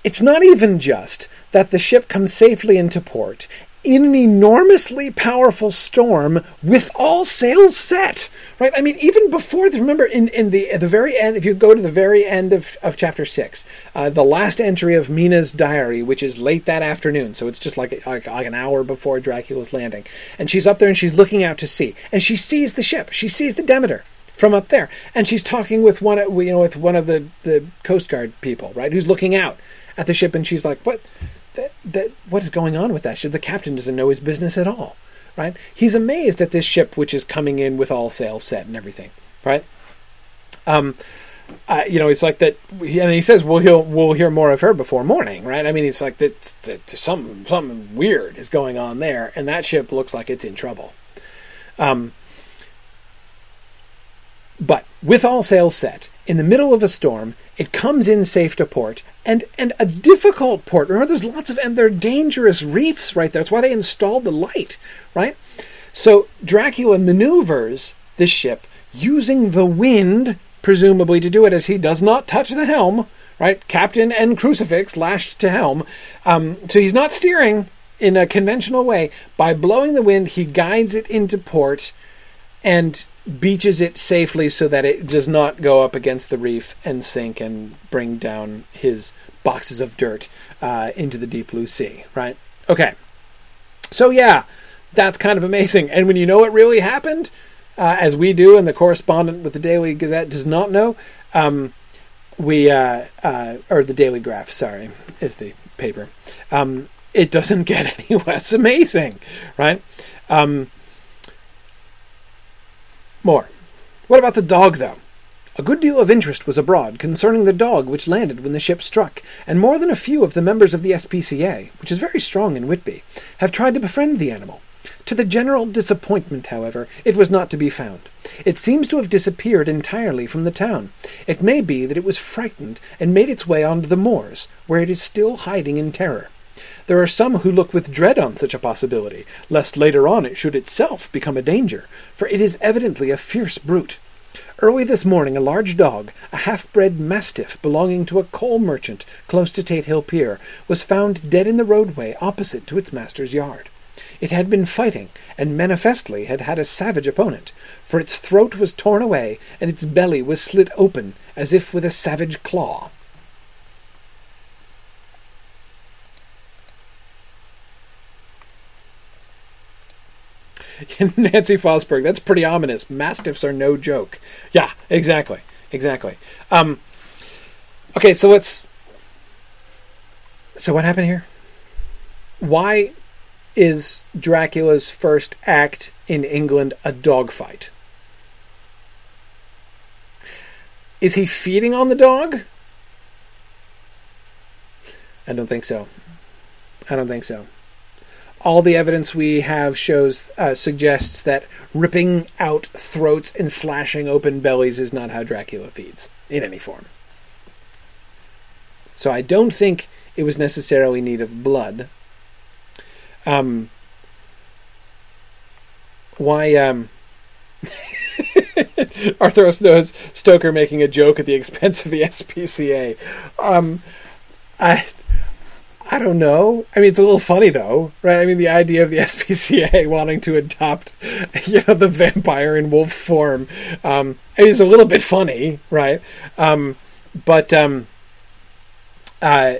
It's not even just that the ship comes safely into port in an enormously powerful storm with all sails set. Right? I mean, even before the, remember in, in the at the very end, if you go to the very end of, of chapter six, uh, the last entry of Mina's diary, which is late that afternoon, so it's just like, like like an hour before Dracula's landing, and she's up there and she's looking out to sea, and she sees the ship, she sees the Demeter from up there, and she's talking with one you know with one of the the Coast Guard people, right, who's looking out at the ship, and she's like, what that, that what is going on with that ship? The captain doesn't know his business at all, right? He's amazed at this ship which is coming in with all sails set and everything, right? Um, uh, you know, it's like that, and he says, "Well, he'll we'll hear more of her before morning," right? I mean, it's like that, that something something weird is going on there, and that ship looks like it's in trouble. Um, but with all sails set, in the middle of a storm, it comes in safe to port, and and a difficult port. Remember, there's lots of and they're dangerous reefs right there. That's why they installed the light, right? So Dracula maneuvers this ship using the wind, presumably to do it, as he does not touch the helm. Right, captain and crucifix lashed to helm. Um, so he's not steering in a conventional way. By blowing the wind, he guides it into port, and beaches it safely so that it does not go up against the reef and sink and bring down his boxes of dirt uh, into the deep blue sea, right? Okay. So, yeah, that's kind of amazing. And when you know what really happened, uh, as we do, and the correspondent with the Daily Gazette does not know, um, we, uh, uh or the Dailygraph, sorry, is the paper. Um, it doesn't get any less amazing, right? Um, more. What about the dog, though? A good deal of interest was abroad concerning the dog which landed when the ship struck, and more than a few of the members of the SPCA, which is very strong in Whitby, have tried to befriend the animal. To the general disappointment, however, it was not to be found. It seems to have disappeared entirely from the town. It may be that it was frightened and made its way on to the moors, where it is still hiding in terror. There are some who look with dread on such a possibility, lest later on it should itself become a danger, for it is evidently a fierce brute. Early this morning, a large dog, a half bred mastiff belonging to a coal merchant close to Tate Hill Pier, was found dead in the roadway opposite to its master's yard. It had been fighting, and manifestly had had a savage opponent, for its throat was torn away, and its belly was slit open, as if with a savage claw. Nancy Fosberg, that's pretty ominous. Mastiffs are no joke. Yeah, exactly. Exactly. Um, okay, so what's. So what happened here? Why is Dracula's first act in England a dogfight? Is he feeding on the dog? I don't think so. I don't think so. All the evidence we have shows uh, suggests that ripping out throats and slashing open bellies is not how Dracula feeds in any form. So I don't think it was necessarily need of blood. Um, why? Um, Arthur knows Stoker making a joke at the expense of the SPCA. Um, I I don't know. I mean, it's a little funny though, right? I mean, the idea of the SPCA wanting to adopt, you know, the vampire in wolf form um, is a little bit funny, right? Um, but um, uh,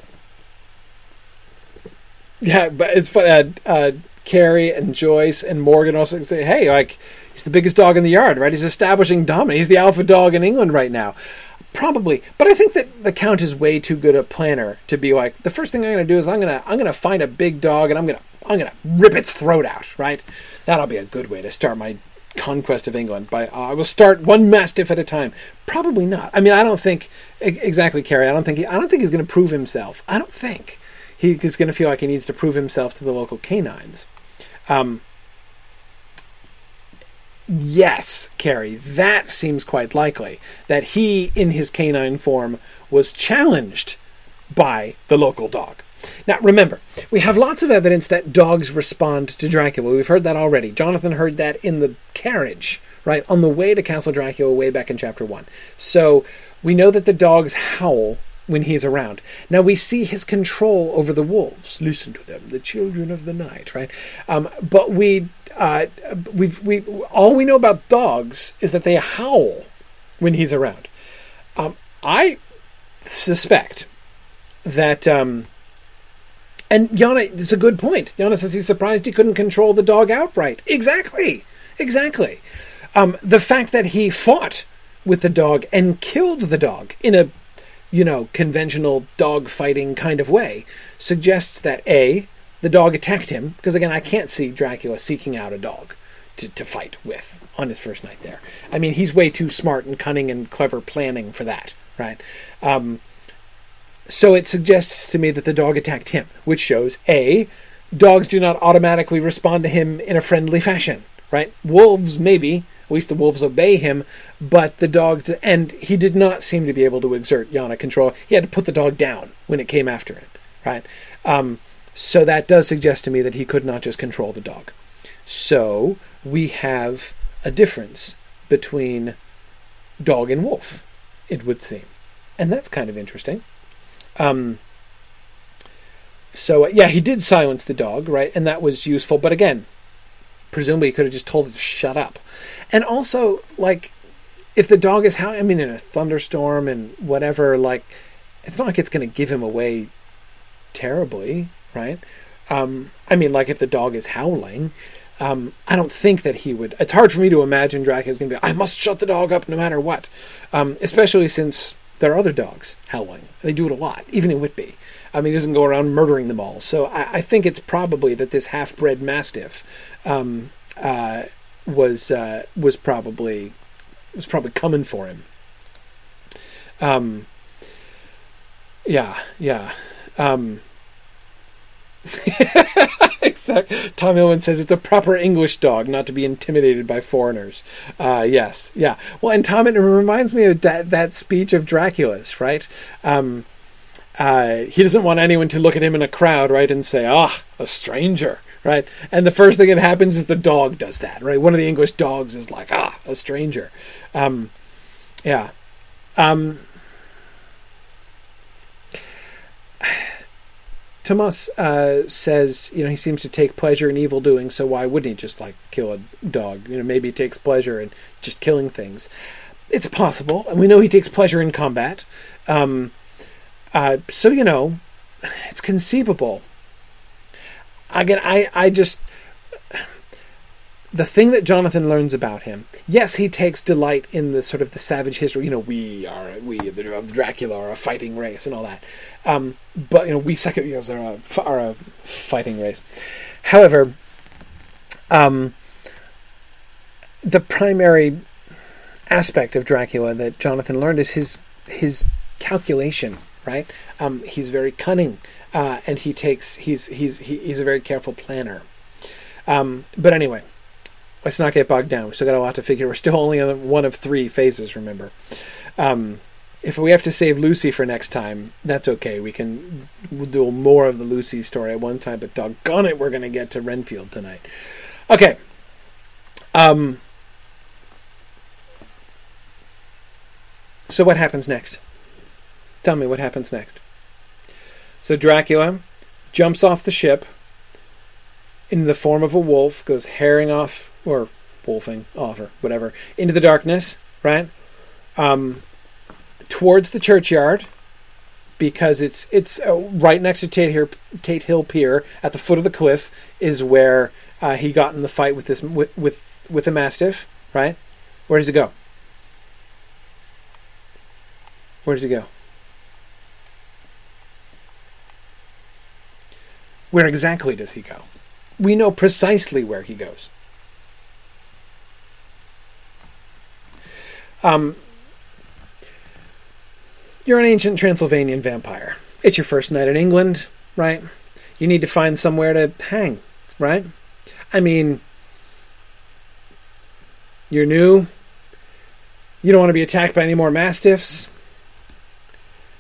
yeah, but it's fun. Uh, uh, Carrie and Joyce and Morgan also say, "Hey, like he's the biggest dog in the yard, right? He's establishing dominance. He's the alpha dog in England right now." Probably, but I think that the count is way too good a planner to be like the first thing I'm going to do is I'm going to I'm going to find a big dog and I'm going to I'm going to rip its throat out. Right? That'll be a good way to start my conquest of England. By uh, I will start one mastiff at a time. Probably not. I mean, I don't think exactly, Carrie. I don't think he, I don't think he's going to prove himself. I don't think he's going to feel like he needs to prove himself to the local canines. Um, yes, Carrie, that seems quite likely that he, in his canine form, was challenged by the local dog. Now, remember, we have lots of evidence that dogs respond to Dracula. We've heard that already. Jonathan heard that in the carriage, right, on the way to Castle Dracula way back in chapter one. So we know that the dogs howl when he's around. Now we see his control over the wolves. Listen to them, the children of the night, right? Um, but we, uh, we've, we, all we know about dogs is that they howl when he's around. Um, I suspect that, um, and Yana, it's a good point. Yana says he's surprised he couldn't control the dog outright. Exactly, exactly. Um, the fact that he fought with the dog and killed the dog in a you know, conventional dog fighting kind of way, suggests that A, the dog attacked him, because again, I can't see Dracula seeking out a dog to, to fight with on his first night there. I mean, he's way too smart and cunning and clever planning for that, right? Um, so it suggests to me that the dog attacked him, which shows A, dogs do not automatically respond to him in a friendly fashion, right? Wolves, maybe, at least the wolves obey him, but the dog, and he did not seem to be able to exert Yana control. He had to put the dog down when it came after it, right? Um, so that does suggest to me that he could not just control the dog. So we have a difference between dog and wolf, it would seem. And that's kind of interesting. Um, so, uh, yeah, he did silence the dog, right? And that was useful. But again, presumably he could have just told it to shut up. And also, like, if the dog is howling, I mean, in a thunderstorm and whatever, like, it's not like it's going to give him away terribly, right? Um, I mean, like, if the dog is howling, um, I don't think that he would. It's hard for me to imagine Dracula's going to be, I must shut the dog up no matter what. Um, especially since there are other dogs howling. They do it a lot, even in Whitby. I mean, he doesn't go around murdering them all. So I, I think it's probably that this half-bred mastiff um, uh, was uh, was probably was probably coming for him. Um, yeah, yeah. Um, exactly. Tom Hillman says it's a proper English dog, not to be intimidated by foreigners. Uh, yes, yeah. Well, and Tom, it reminds me of that that speech of Dracula's, right? Um, uh, he doesn't want anyone to look at him in a crowd, right, and say, "Ah, a stranger," right? And the first thing that happens is the dog does that, right? One of the English dogs is like, "Ah, a stranger." Um, yeah. Um, Tomas uh, says, you know, he seems to take pleasure in evil doing, so why wouldn't he just like kill a dog? You know, maybe he takes pleasure in just killing things. It's possible, and we know he takes pleasure in combat. Um, uh, so you know, it's conceivable. Again, I, I just the thing that Jonathan learns about him, yes, he takes delight in the sort of the savage history. You know, we are we the of Dracula are a fighting race and all that. Um, but you know, we know, are a are a fighting race. However, um, the primary aspect of Dracula that Jonathan learned is his his calculation. Right? Um, he's very cunning, uh, and he takes he's he's he's a very careful planner. Um, but anyway, let's not get bogged down. We still got a lot to figure. We're still only on one of three phases. Remember, um, if we have to save Lucy for next time, that's okay. We can we'll do more of the Lucy story at one time. But doggone it, we're going to get to Renfield tonight. Okay. Um. So what happens next? Tell me what happens next. So Dracula jumps off the ship in the form of a wolf, goes herring off or wolfing off or whatever into the darkness, right? Um, towards the churchyard because it's it's uh, right next to Tate, Hill, Tate Hill Pier at the foot of the cliff is where uh, he got in the fight with this with with, with the mastiff, right? Where does it go? Where does it go? Where exactly does he go? We know precisely where he goes. Um, you're an ancient Transylvanian vampire. It's your first night in England, right? You need to find somewhere to hang, right? I mean, you're new. You don't want to be attacked by any more mastiffs.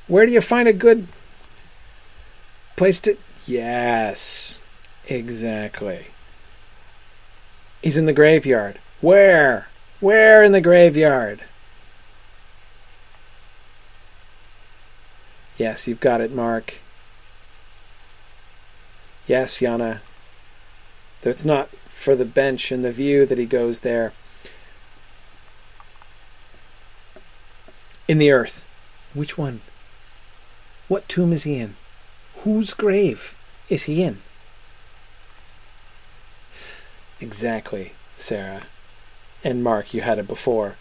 Where do you find a good place to. Yes, exactly. He's in the graveyard. Where? Where in the graveyard? Yes, you've got it, Mark. Yes, Yana. Though it's not for the bench and the view that he goes there. In the earth. Which one? What tomb is he in? Whose grave is he in? Exactly, Sarah. And Mark, you had it before.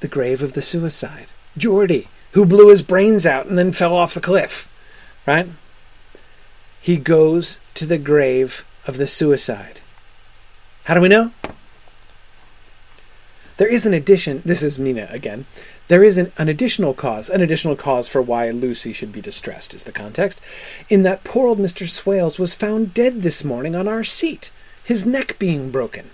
The grave of the suicide. Geordie who blew his brains out and then fell off the cliff, right? He goes to the grave of the suicide. How do we know? There is an addition. This is Mina again. There is an, an, additional cause, an additional cause for why Lucy should be distressed, is the context, in that poor old Mr. Swales was found dead this morning on our seat, his neck being broken.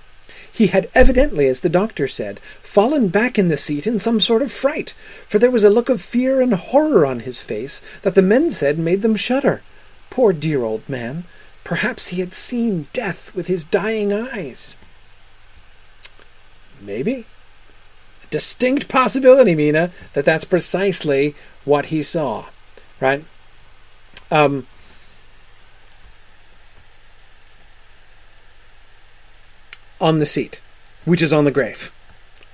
He had evidently, as the doctor said, fallen back in the seat in some sort of fright, for there was a look of fear and horror on his face that the men said made them shudder. Poor dear old man! Perhaps he had seen death with his dying eyes. Maybe. A distinct possibility, Mina, that that's precisely what he saw. Right? Um, on the seat, which is on the grave,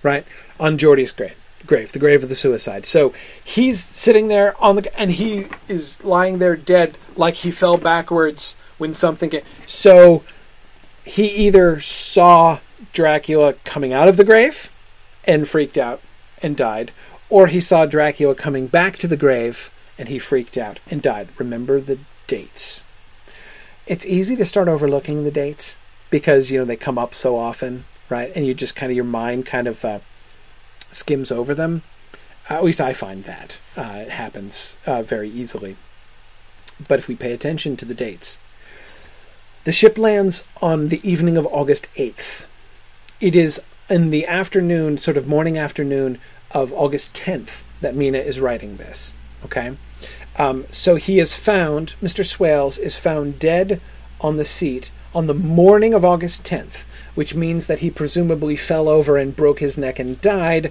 right? On Geordie's grave, grave, the grave of the suicide. So he's sitting there on the, and he is lying there dead, like he fell backwards when something. Came. So he either saw Dracula coming out of the grave and freaked out and died, or he saw Dracula coming back to the grave and he freaked out and died. Remember the dates. It's easy to start overlooking the dates because you know they come up so often, right? And you just kind of your mind kind of uh, skims over them. at least I find that uh, it happens uh, very easily. But if we pay attention to the dates, the ship lands on the evening of August 8th. It is in the afternoon, sort of morning afternoon of August 10th, that Mina is writing this. Okay? Um, so he is found, Mr. Swales is found dead on the seat on the morning of August 10th, which means that he presumably fell over and broke his neck and died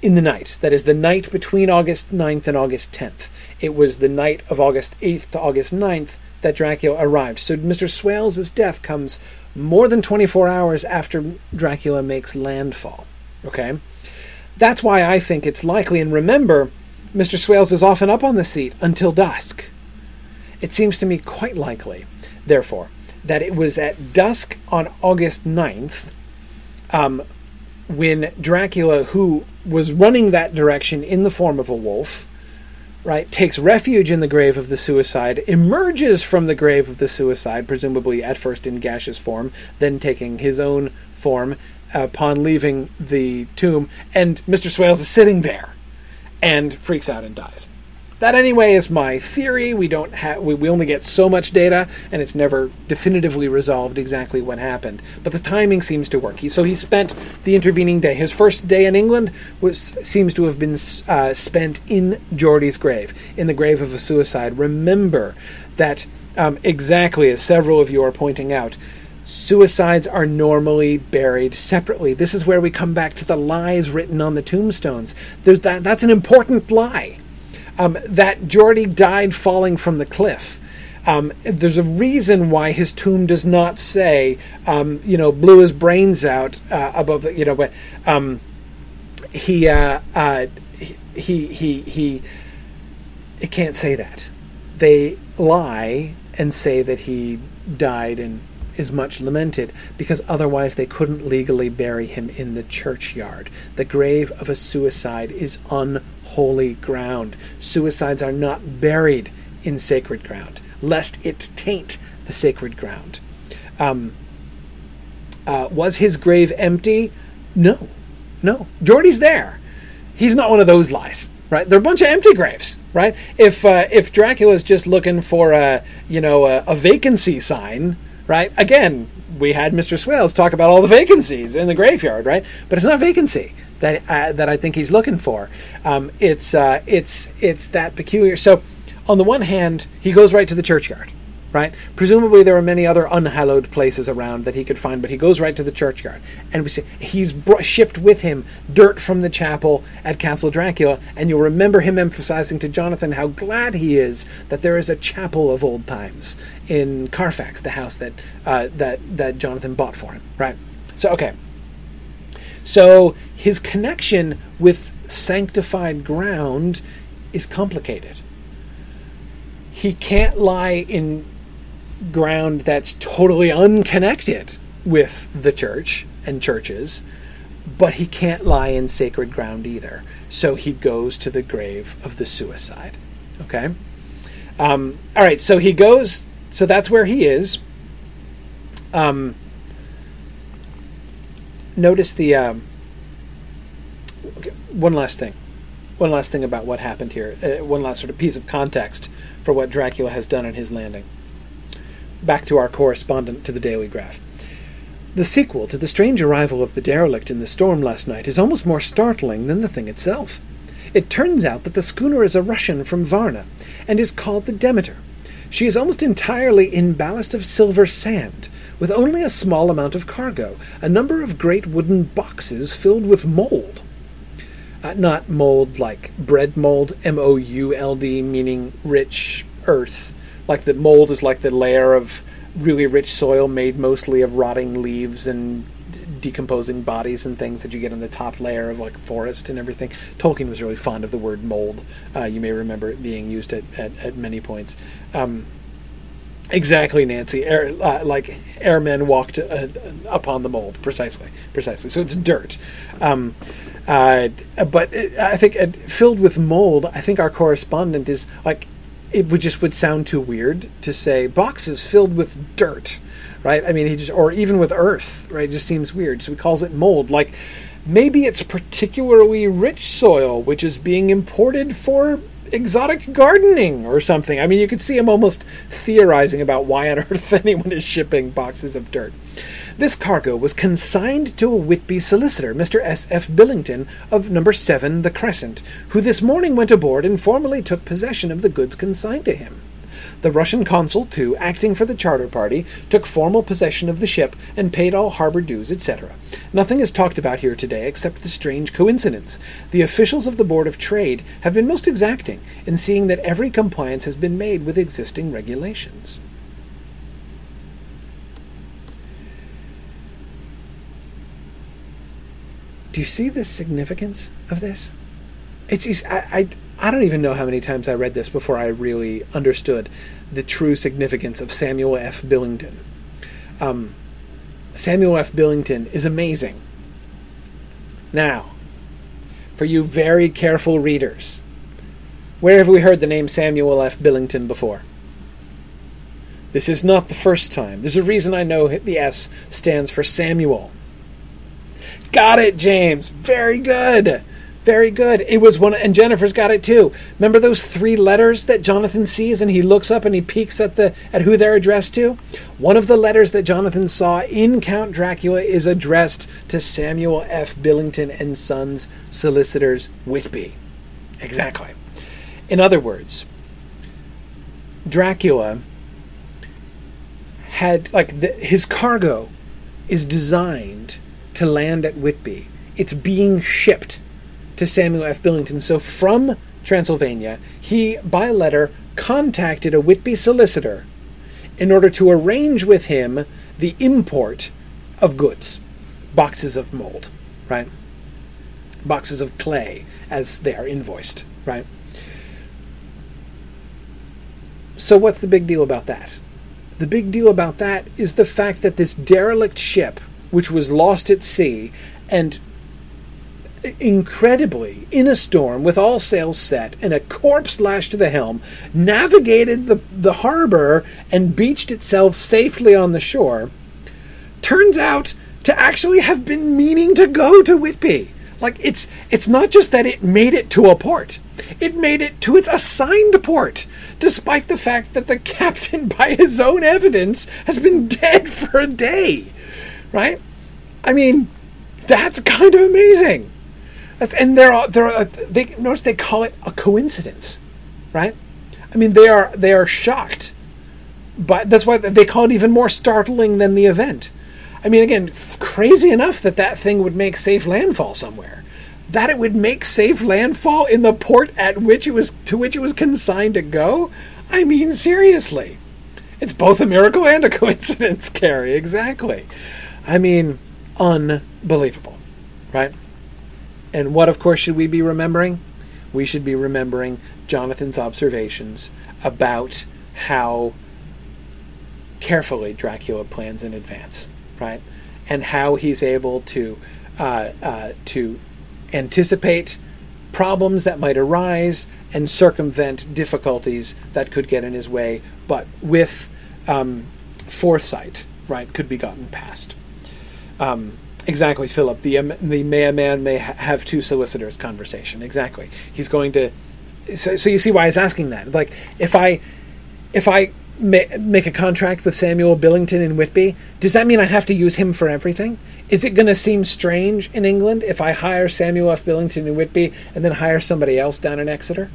in the night. That is the night between August 9th and August 10th. It was the night of August 8th to August 9th that Dracula arrived. So Mr. Swales' death comes more than 24 hours after Dracula makes landfall. Okay? That's why I think it's likely. And remember, Mr. Swales is often up on the seat until dusk. It seems to me quite likely, therefore, that it was at dusk on August 9th um, when Dracula, who was running that direction in the form of a wolf, right, takes refuge in the grave of the suicide, emerges from the grave of the suicide, presumably at first in gaseous form, then taking his own form upon leaving the tomb, and Mr. Swales is sitting there and freaks out and dies. That anyway is my theory. We don't have we, we only get so much data, and it's never definitively resolved exactly what happened. But the timing seems to work. He, so he spent the intervening day. His first day in England was seems to have been uh, spent in Geordie's grave, in the grave of a suicide. Remember that um, exactly as several of you are pointing out. Suicides are normally buried separately. This is where we come back to the lies written on the tombstones. That, that's an important lie um, that Geordie died falling from the cliff. Um, there's a reason why his tomb does not say, um, you know, blew his brains out uh, above the, you know, but um, he, uh, uh, he, he, he, it can't say that. They lie and say that he died and is much lamented because otherwise they couldn't legally bury him in the churchyard. The grave of a suicide is unholy ground. Suicides are not buried in sacred ground, lest it taint the sacred ground. Um, uh, was his grave empty? No, no. Geordie's there. He's not one of those lies, right? They're a bunch of empty graves, right? If uh, if Dracula's just looking for a you know a, a vacancy sign, right? Again, we had Mr. Swales talk about all the vacancies in the graveyard, right? But it's not vacancy that uh, that I think he's looking for. Um, it's uh, it's it's that peculiar. So, on the one hand, he goes right to the churchyard, right? Presumably, there are many other unhallowed places around that he could find, but he goes right to the churchyard, and we see he's shipped with him dirt from the chapel at Castle Dracula, and you'll remember him emphasizing to Jonathan how glad he is that there is a chapel of old times in Carfax, the house that uh, that that Jonathan bought for him, right? So, okay. So his connection with sanctified ground is complicated. He can't lie in ground that's totally unconnected with the church and churches, but he can't lie in sacred ground either. So he goes to the grave of the suicide. Okay? Um, all right, so he goes, so that's where he is. Um, notice the. Um, one last thing. One last thing about what happened here. Uh, one last sort of piece of context for what Dracula has done in his landing back to our correspondent to the Dailygraph. The sequel to the strange arrival of the derelict in the storm last night is almost more startling than the thing itself. It turns out that the schooner is a Russian from Varna and is called the Demeter. She is almost entirely in ballast of silver sand, with only a small amount of cargo, a number of great wooden boxes filled with mold. Uh, not mold like bread mold, M O U L D, meaning rich earth, like the mold is like the layer of really rich soil made mostly of rotting leaves and decomposing bodies and things that you get in the top layer of like forest and everything. Tolkien was really fond of the word mold. Uh, you may remember it being used at, at, at many points. Um, Exactly, Nancy. Air, uh, like airmen walked uh, upon the mold, precisely, precisely. So it's dirt. Um, uh, but I think uh, filled with mold. I think our correspondent is like it would just would sound too weird to say boxes filled with dirt, right? I mean, he just or even with earth, right? It just seems weird. So he calls it mold. Like maybe it's particularly rich soil which is being imported for exotic gardening or something. I mean, you could see him almost theorizing about why on earth anyone is shipping boxes of dirt. This cargo was consigned to a Whitby solicitor, Mr. S. F. Billington, of number 7 The Crescent, who this morning went aboard and formally took possession of the goods consigned to him. The Russian consul, too, acting for the charter party, took formal possession of the ship and paid all harbor dues, etc. Nothing is talked about here today except the strange coincidence. The officials of the Board of Trade have been most exacting in seeing that every compliance has been made with existing regulations. Do you see the significance of this? It's, it's I, I I don't even know how many times I read this before I really understood the true significance of Samuel F. Billington. Um, Samuel F. Billington is amazing. Now, for you very careful readers, where have we heard the name Samuel F. Billington before? This is not the first time. There's a reason I know the S stands for Samuel. Got it, James. Very good. Very good. It was one, and Jennifer's got it too. Remember those three letters that Jonathan sees, and he looks up and he peeks at the at who they're addressed to. One of the letters that Jonathan saw in Count Dracula is addressed to Samuel F. Billington and Sons, solicitors, Whitby. Exactly. In other words, Dracula had like the, his cargo is designed to land at Whitby. It's being shipped to Samuel F. Billington. So from Transylvania, he, by letter, contacted a Whitby solicitor in order to arrange with him the import of goods, boxes of mold, right? Boxes of clay, as they are invoiced, right? So, what's the big deal about that? The big deal about that is the fact that this derelict ship, which was lost at sea and incredibly, in a storm, with all sails set and a corpse lashed to the helm, navigated the, the harbor and beached itself safely on the shore, turns out to actually have been meaning to go to Whitby. Like it's it's not just that it made it to a port. It made it to its assigned port, despite the fact that the captain, by his own evidence, has been dead for a day. Right? I mean, that's kind of amazing. And they're they're they notice they call it a coincidence, right? I mean they are they are shocked, but that's why they call it even more startling than the event. I mean, again, crazy enough that that thing would make safe landfall somewhere. That it would make safe landfall in the port at which it was to which it was consigned to go. I mean, seriously, it's both a miracle and a coincidence, Carrie. Exactly. I mean, unbelievable, right? And what, of course, should we be remembering? We should be remembering Jonathan's observations about how carefully Dracula plans in advance, right? And how he's able to uh, uh, to anticipate problems that might arise and circumvent difficulties that could get in his way, but with um, foresight, right, could be gotten past. Um, Exactly, Philip. The um, the may a man may ha- have two solicitors conversation. Exactly. He's going to. So, so you see why was asking that. Like, if I if I ma- make a contract with Samuel Billington in Whitby, does that mean I have to use him for everything? Is it going to seem strange in England if I hire Samuel F. Billington in Whitby and then hire somebody else down in Exeter?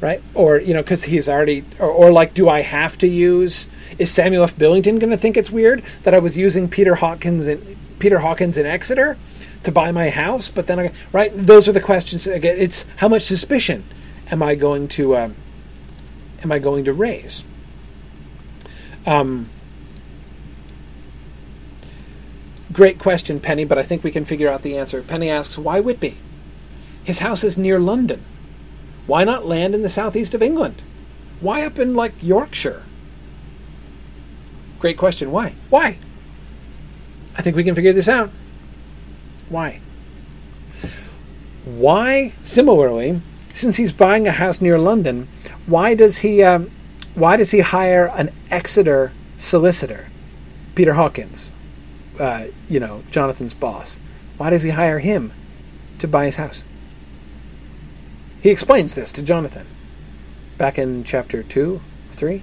Right? Or, you know, because he's already, or, or like, do I have to use, is Samuel F. Billington going to think it's weird that I was using Peter Hawkins in, Peter Hawkins in Exeter to buy my house, but then I right. Those are the questions. Again, it's how much suspicion am I going to um, am I going to raise? Um, great question, Penny, but I think we can figure out the answer. Penny asks, why Whitby? His house is near London. Why not land in the southeast of England? Why up in like Yorkshire? great question. Why? Why? I think we can figure this out. Why? Why, similarly, since he's buying a house near London, why does he um, why does he hire an Exeter solicitor, Peter Hawkins, uh, you know Jonathan's boss? Why does he hire him to buy his house? He explains this to Jonathan back in chapter two, three.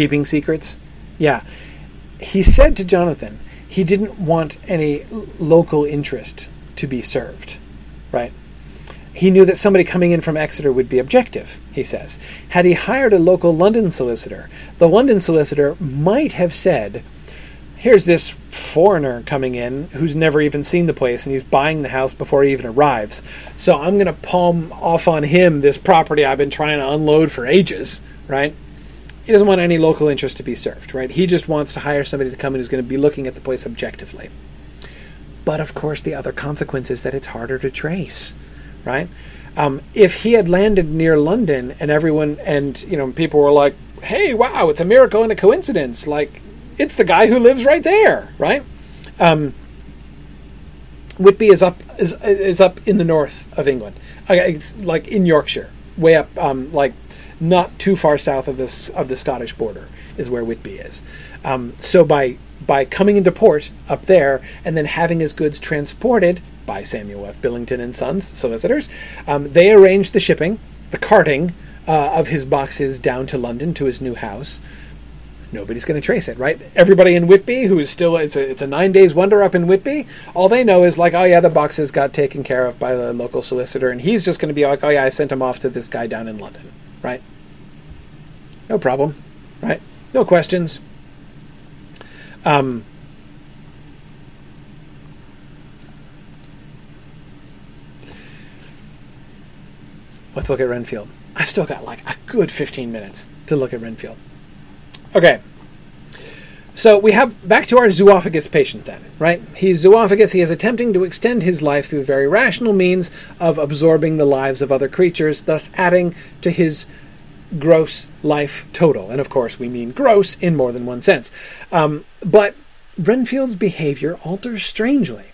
Keeping secrets, yeah. He said to Jonathan, he didn't want any local interest to be served, right? He knew that somebody coming in from Exeter would be objective, he says. Had he hired a local London solicitor, the London solicitor might have said, Here's this foreigner coming in who's never even seen the place and he's buying the house before he even arrives. So I'm going to palm off on him this property I've been trying to unload for ages, right? He doesn't want any local interest to be served, right? He just wants to hire somebody to come in who's going to be looking at the place objectively. But of course, the other consequence is that it's harder to trace, right? Um, if he had landed near London and everyone and you know people were like, "Hey, wow, it's a miracle and a coincidence," like it's the guy who lives right there, right? Um, Whitby is up is, is up in the north of England, it's like in Yorkshire, way up, um, like not too far south of this of the Scottish border is where Whitby is. Um, so by by coming into port up there and then having his goods transported by Samuel F. Billington and Sons solicitors, um, they arranged the shipping, the carting uh, of his boxes down to London to his new house. Nobody's going to trace it, right? Everybody in Whitby, who is still it's a, it's a nine days wonder up in Whitby, all they know is like, oh yeah, the boxes got taken care of by the local solicitor, and he's just going to be like, oh yeah, I sent them off to this guy down in London, right? No problem, right? No questions. Um, let's look at Renfield. I've still got like a good 15 minutes to look at Renfield. Okay. So we have back to our zoophagous patient then, right? He's zoophagous. He is attempting to extend his life through very rational means of absorbing the lives of other creatures, thus adding to his gross life total. And of course, we mean gross in more than one sense. Um, but Renfield's behavior alters strangely,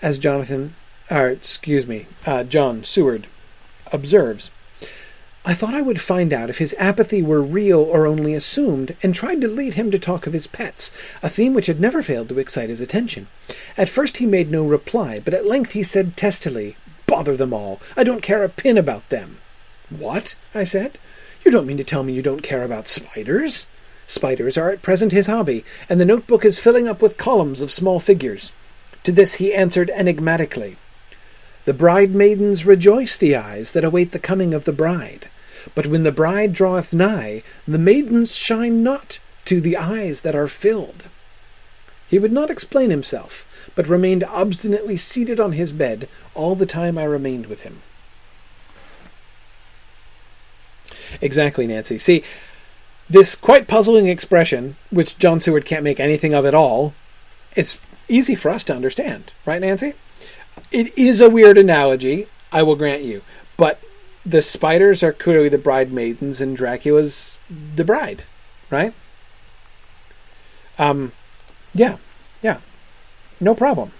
as Jonathan, or excuse me, uh, John Seward observes. I thought I would find out if his apathy were real or only assumed, and tried to lead him to talk of his pets, a theme which had never failed to excite his attention. At first he made no reply, but at length he said testily, Bother them all! I don't care a pin about them. What? I said. You don't mean to tell me you don't care about spiders? Spiders are at present his hobby, and the notebook is filling up with columns of small figures. To this he answered enigmatically The bride maidens rejoice the eyes that await the coming of the bride. But when the bride draweth nigh, the maidens shine not to the eyes that are filled. He would not explain himself, but remained obstinately seated on his bed all the time I remained with him. Exactly, Nancy. See, this quite puzzling expression, which John Seward can't make anything of at all, it's easy for us to understand, right, Nancy? It is a weird analogy, I will grant you, but the spiders are clearly the bridemaidens and Dracula's the bride, right? Um, yeah, yeah, no problem.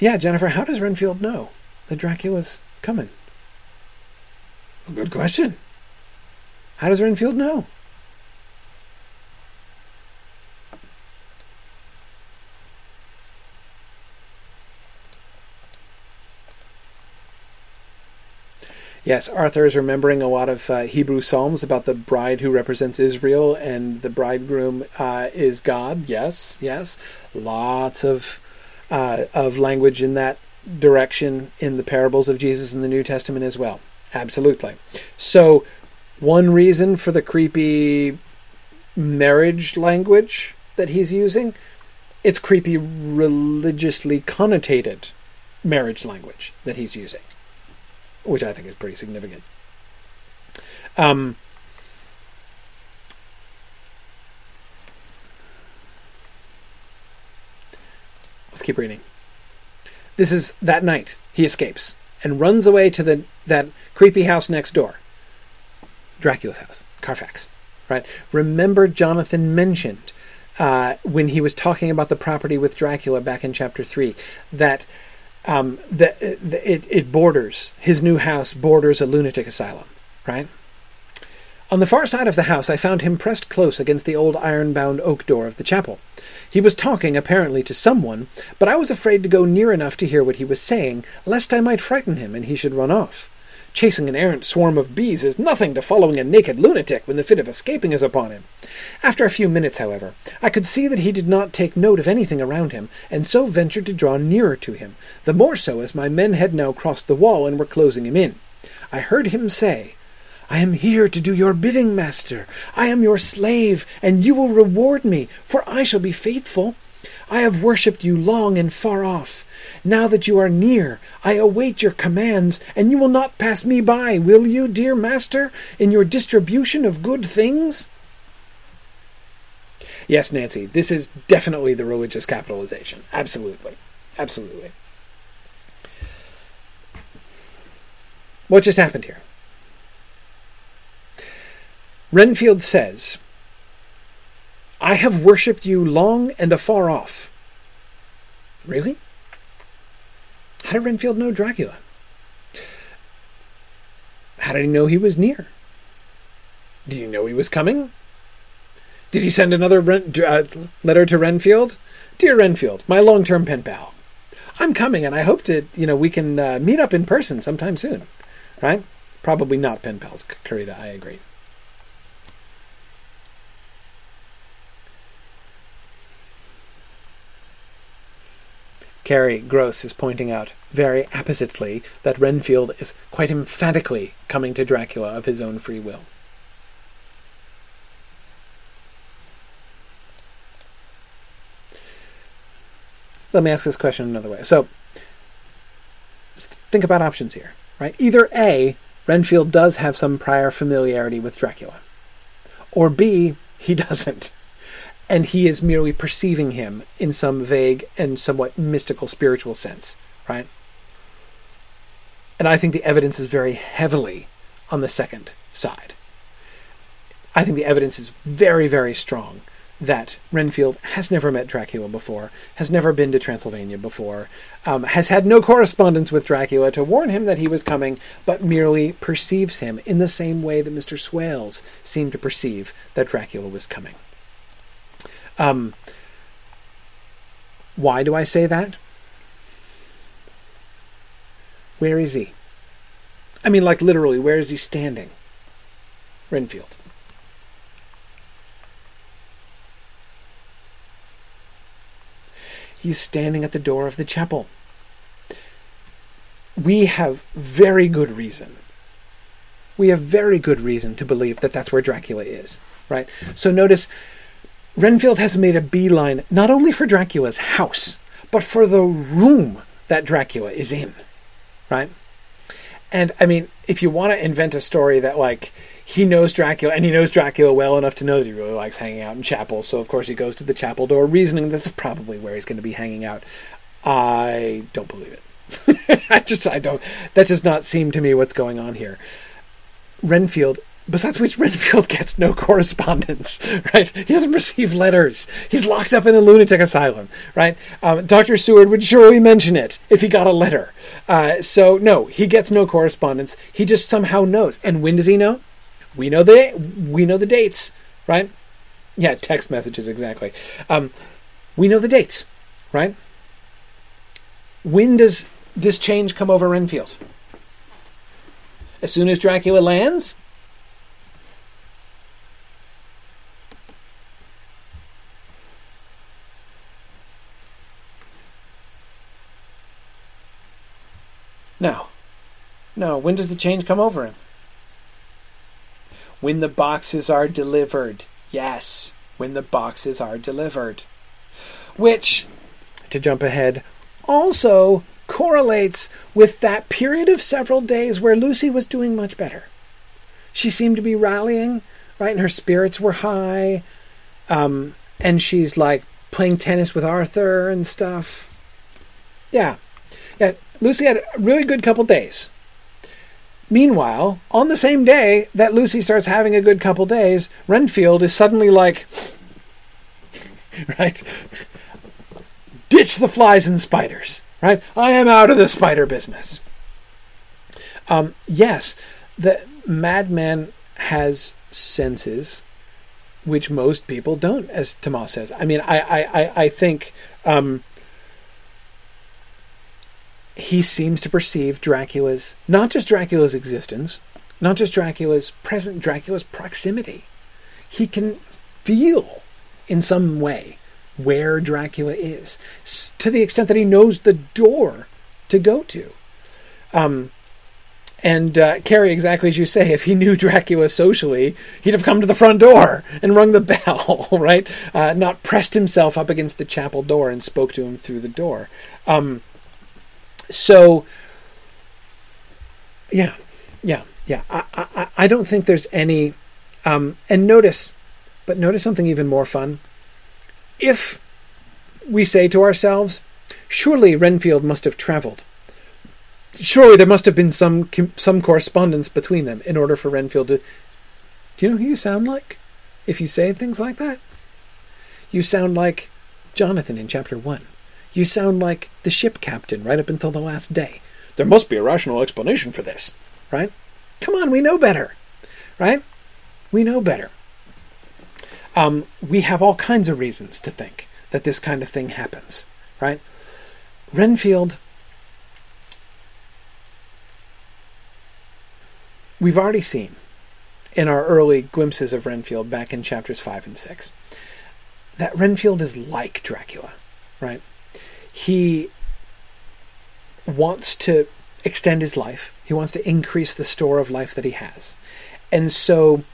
Yeah, Jennifer, how does Renfield know that Dracula's coming? Good question. How does Renfield know? Yes, Arthur is remembering a lot of uh, Hebrew psalms about the bride who represents Israel, and the bridegroom uh, is God. Yes, yes, lots of uh, of language in that direction in the parables of Jesus in the New Testament as well. Absolutely. So, one reason for the creepy marriage language that he's using, it's creepy religiously connotated marriage language that he's using, which I think is pretty significant. Um, let's keep reading. This is that night he escapes and runs away to the that creepy house next door. Dracula's house, Carfax. Right? Remember, Jonathan mentioned uh, when he was talking about the property with Dracula back in chapter three that um, that it, it borders his new house borders a lunatic asylum. Right? On the far side of the house, I found him pressed close against the old iron bound oak door of the chapel. He was talking, apparently, to someone, but I was afraid to go near enough to hear what he was saying, lest I might frighten him and he should run off. Chasing an errant swarm of bees is nothing to following a naked lunatic when the fit of escaping is upon him. After a few minutes, however, I could see that he did not take note of anything around him, and so ventured to draw nearer to him, the more so as my men had now crossed the wall and were closing him in. I heard him say, I am here to do your bidding, master. I am your slave, and you will reward me, for I shall be faithful. I have worshipped you long and far off. Now that you are near, I await your commands, and you will not pass me by, will you, dear master, in your distribution of good things? Yes, Nancy, this is definitely the religious capitalization. Absolutely. Absolutely. What just happened here? Renfield says, I have worshipped you long and afar off. Really? How did Renfield know Dracula? How did he know he was near? Did he know he was coming? Did he send another Ren- uh, letter to Renfield? Dear Renfield, my long-term pen pal, I'm coming, and I hope to, you know, we can uh, meet up in person sometime soon. Right? Probably not pen pals, Karita. I agree. Carrie Gross is pointing out very appositely that Renfield is quite emphatically coming to Dracula of his own free will. Let me ask this question another way. So, think about options here, right? Either A, Renfield does have some prior familiarity with Dracula, or B, he doesn't and he is merely perceiving him in some vague and somewhat mystical spiritual sense, right? And I think the evidence is very heavily on the second side. I think the evidence is very, very strong that Renfield has never met Dracula before, has never been to Transylvania before, um, has had no correspondence with Dracula to warn him that he was coming, but merely perceives him in the same way that Mr. Swales seemed to perceive that Dracula was coming. Um, why do I say that? Where is he? I mean, like literally, where is he standing? Renfield. He's standing at the door of the chapel. We have very good reason. We have very good reason to believe that that's where Dracula is, right? So notice Renfield has made a beeline not only for Dracula's house, but for the room that Dracula is in, right? And I mean, if you want to invent a story that like he knows Dracula and he knows Dracula well enough to know that he really likes hanging out in chapels, so of course he goes to the chapel door, reasoning that's probably where he's going to be hanging out. I don't believe it. I just I don't. That does not seem to me what's going on here. Renfield Besides which, Renfield gets no correspondence, right? He doesn't receive letters. He's locked up in a lunatic asylum, right? Um, Dr. Seward would surely mention it if he got a letter. Uh, so, no, he gets no correspondence. He just somehow knows. And when does he know? We know the we know the dates, right? Yeah, text messages exactly. Um, we know the dates, right? When does this change come over Renfield? As soon as Dracula lands, No. No. When does the change come over him? When the boxes are delivered. Yes. When the boxes are delivered. Which, to jump ahead, also correlates with that period of several days where Lucy was doing much better. She seemed to be rallying, right? And her spirits were high. Um, and she's like playing tennis with Arthur and stuff. Yeah. Lucy had a really good couple days. Meanwhile, on the same day that Lucy starts having a good couple days, Renfield is suddenly like, right? Ditch the flies and spiders, right? I am out of the spider business. Um, yes, the madman has senses which most people don't, as Tomas says. I mean, I, I, I, I think um, he seems to perceive Dracula's, not just Dracula's existence, not just Dracula's present, Dracula's proximity. He can feel in some way where Dracula is, to the extent that he knows the door to go to. Um, and uh, Carrie, exactly as you say, if he knew Dracula socially, he'd have come to the front door and rung the bell, right? Uh, not pressed himself up against the chapel door and spoke to him through the door. Um, so, yeah, yeah, yeah. I, I, I don't think there's any. Um, and notice, but notice something even more fun. If we say to ourselves, surely Renfield must have traveled surely there must have been some some correspondence between them in order for Renfield to. Do you know who you sound like? If you say things like that, you sound like Jonathan in chapter one. You sound like the ship captain right up until the last day. There must be a rational explanation for this, right? Come on, we know better, right? We know better. Um, we have all kinds of reasons to think that this kind of thing happens, right? Renfield we've already seen in our early glimpses of Renfield back in chapters 5 and 6 that Renfield is like Dracula, right? He wants to extend his life, he wants to increase the store of life that he has. And so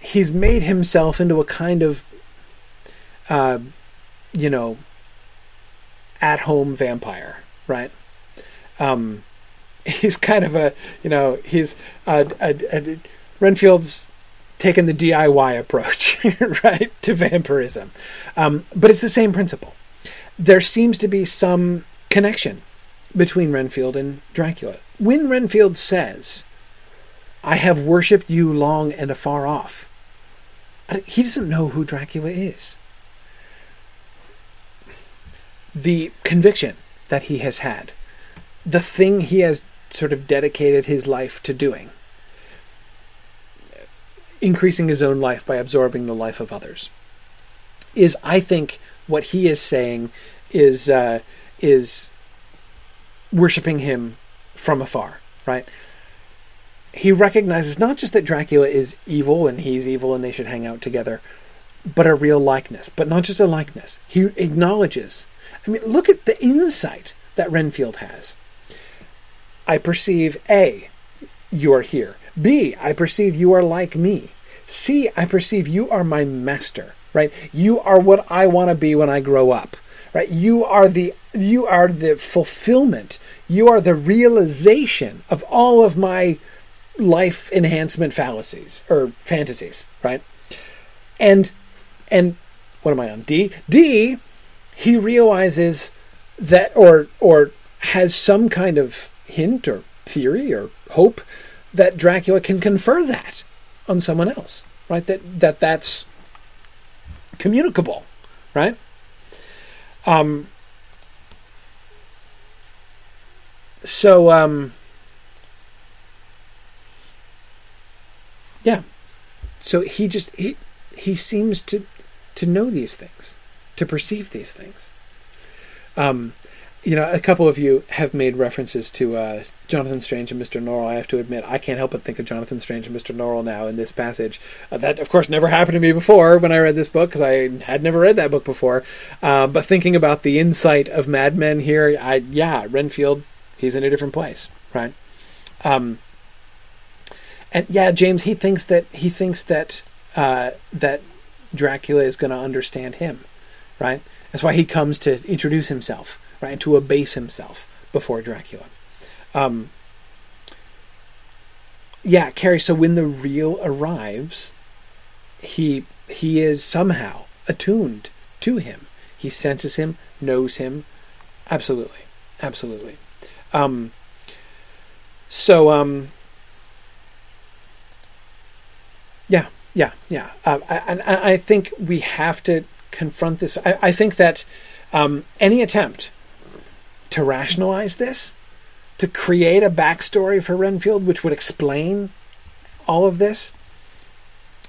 he's made himself into a kind of, uh, you know, at home vampire, right? Um, he's kind of a you know he's a, a, a Renfield's taken the DIY approach right to vampirism, um, but it's the same principle. There seems to be some connection between Renfield and Dracula. When Renfield says, "I have worshipped you long and afar off," he doesn't know who Dracula is. The conviction that he has had, the thing he has sort of dedicated his life to doing, increasing his own life by absorbing the life of others, is I think what he is saying is uh, is worshiping him from afar, right? He recognizes not just that Dracula is evil and he's evil and they should hang out together, but a real likeness. But not just a likeness. He acknowledges. I mean, look at the insight that Renfield has. I perceive A, you are here. B, I perceive you are like me. C, I perceive you are my master, right? You are what I want to be when I grow up, right? You are the you are the fulfillment. You are the realization of all of my life enhancement fallacies or fantasies, right? And and what am I on? D. D. He realizes that, or or has some kind of hint or theory or hope that Dracula can confer that on someone else, right? That that that's communicable, right? Um. So um. Yeah. So he just he he seems to to know these things, to perceive these things. Um, you know, a couple of you have made references to uh, Jonathan Strange and Mr. Norrell. I have to admit, I can't help but think of Jonathan Strange and Mr. Norrell now in this passage. Uh, that, of course, never happened to me before when I read this book because I had never read that book before. Uh, but thinking about the insight of Mad Men here, I yeah, Renfield, he's in a different place, right? Um, and yeah, James, he thinks that he thinks that uh, that Dracula is going to understand him, right? That's why he comes to introduce himself right, to abase himself before Dracula. Um, yeah, Carrie. So when the real arrives, he he is somehow attuned to him. He senses him, knows him. Absolutely, absolutely. Um, so, um, yeah, yeah, yeah. Uh, I, and I, think we have to confront this. I, I think that um, any attempt to rationalize this, to create a backstory for Renfield, which would explain all of this,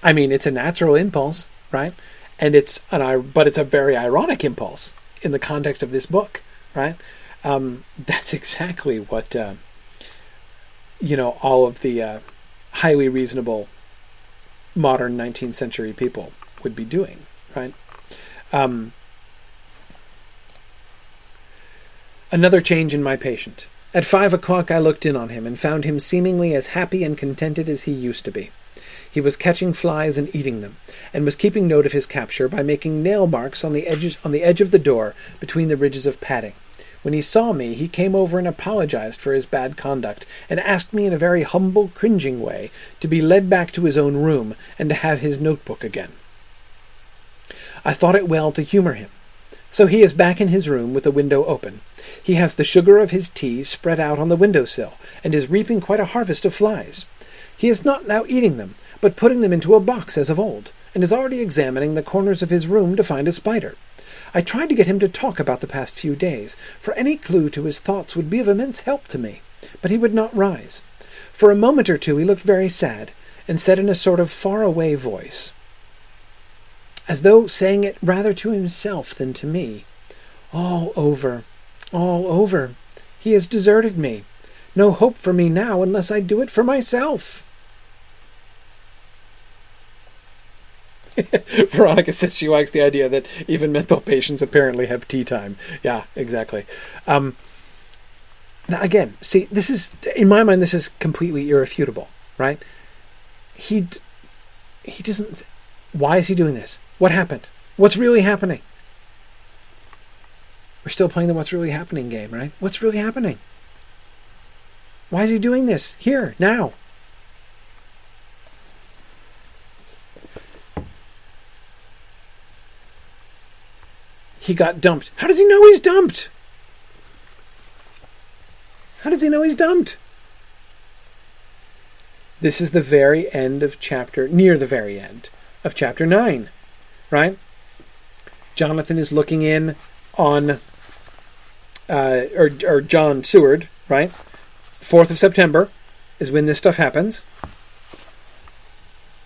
I mean, it's a natural impulse, right? And it's an but it's a very ironic impulse in the context of this book, right? Um, that's exactly what uh, you know all of the uh, highly reasonable modern 19th century people would be doing, right? Um, another change in my patient. At five o'clock, I looked in on him and found him seemingly as happy and contented as he used to be. He was catching flies and eating them, and was keeping note of his capture by making nail marks on the edges on the edge of the door between the ridges of padding. When he saw me, he came over and apologized for his bad conduct, and asked me in a very humble, cringing way to be led back to his own room and to have his notebook again. I thought it well to humor him. So he is back in his room with the window open. He has the sugar of his tea spread out on the window sill, and is reaping quite a harvest of flies. He is not now eating them, but putting them into a box as of old, and is already examining the corners of his room to find a spider. I tried to get him to talk about the past few days, for any clue to his thoughts would be of immense help to me, but he would not rise. For a moment or two he looked very sad, and said in a sort of far away voice, as though saying it rather to himself than to me, All over, all over. He has deserted me. No hope for me now unless I do it for myself. Veronica says she likes the idea that even mental patients apparently have tea time. Yeah, exactly. Um, now, again, see, this is, in my mind, this is completely irrefutable, right? He, he doesn't, why is he doing this? What happened? What's really happening? We're still playing the what's really happening game, right? What's really happening? Why is he doing this here, now? he got dumped. How does he know he's dumped? How does he know he's dumped? This is the very end of chapter, near the very end of chapter 9, right? Jonathan is looking in on, uh, or, or John Seward, right? 4th of September is when this stuff happens.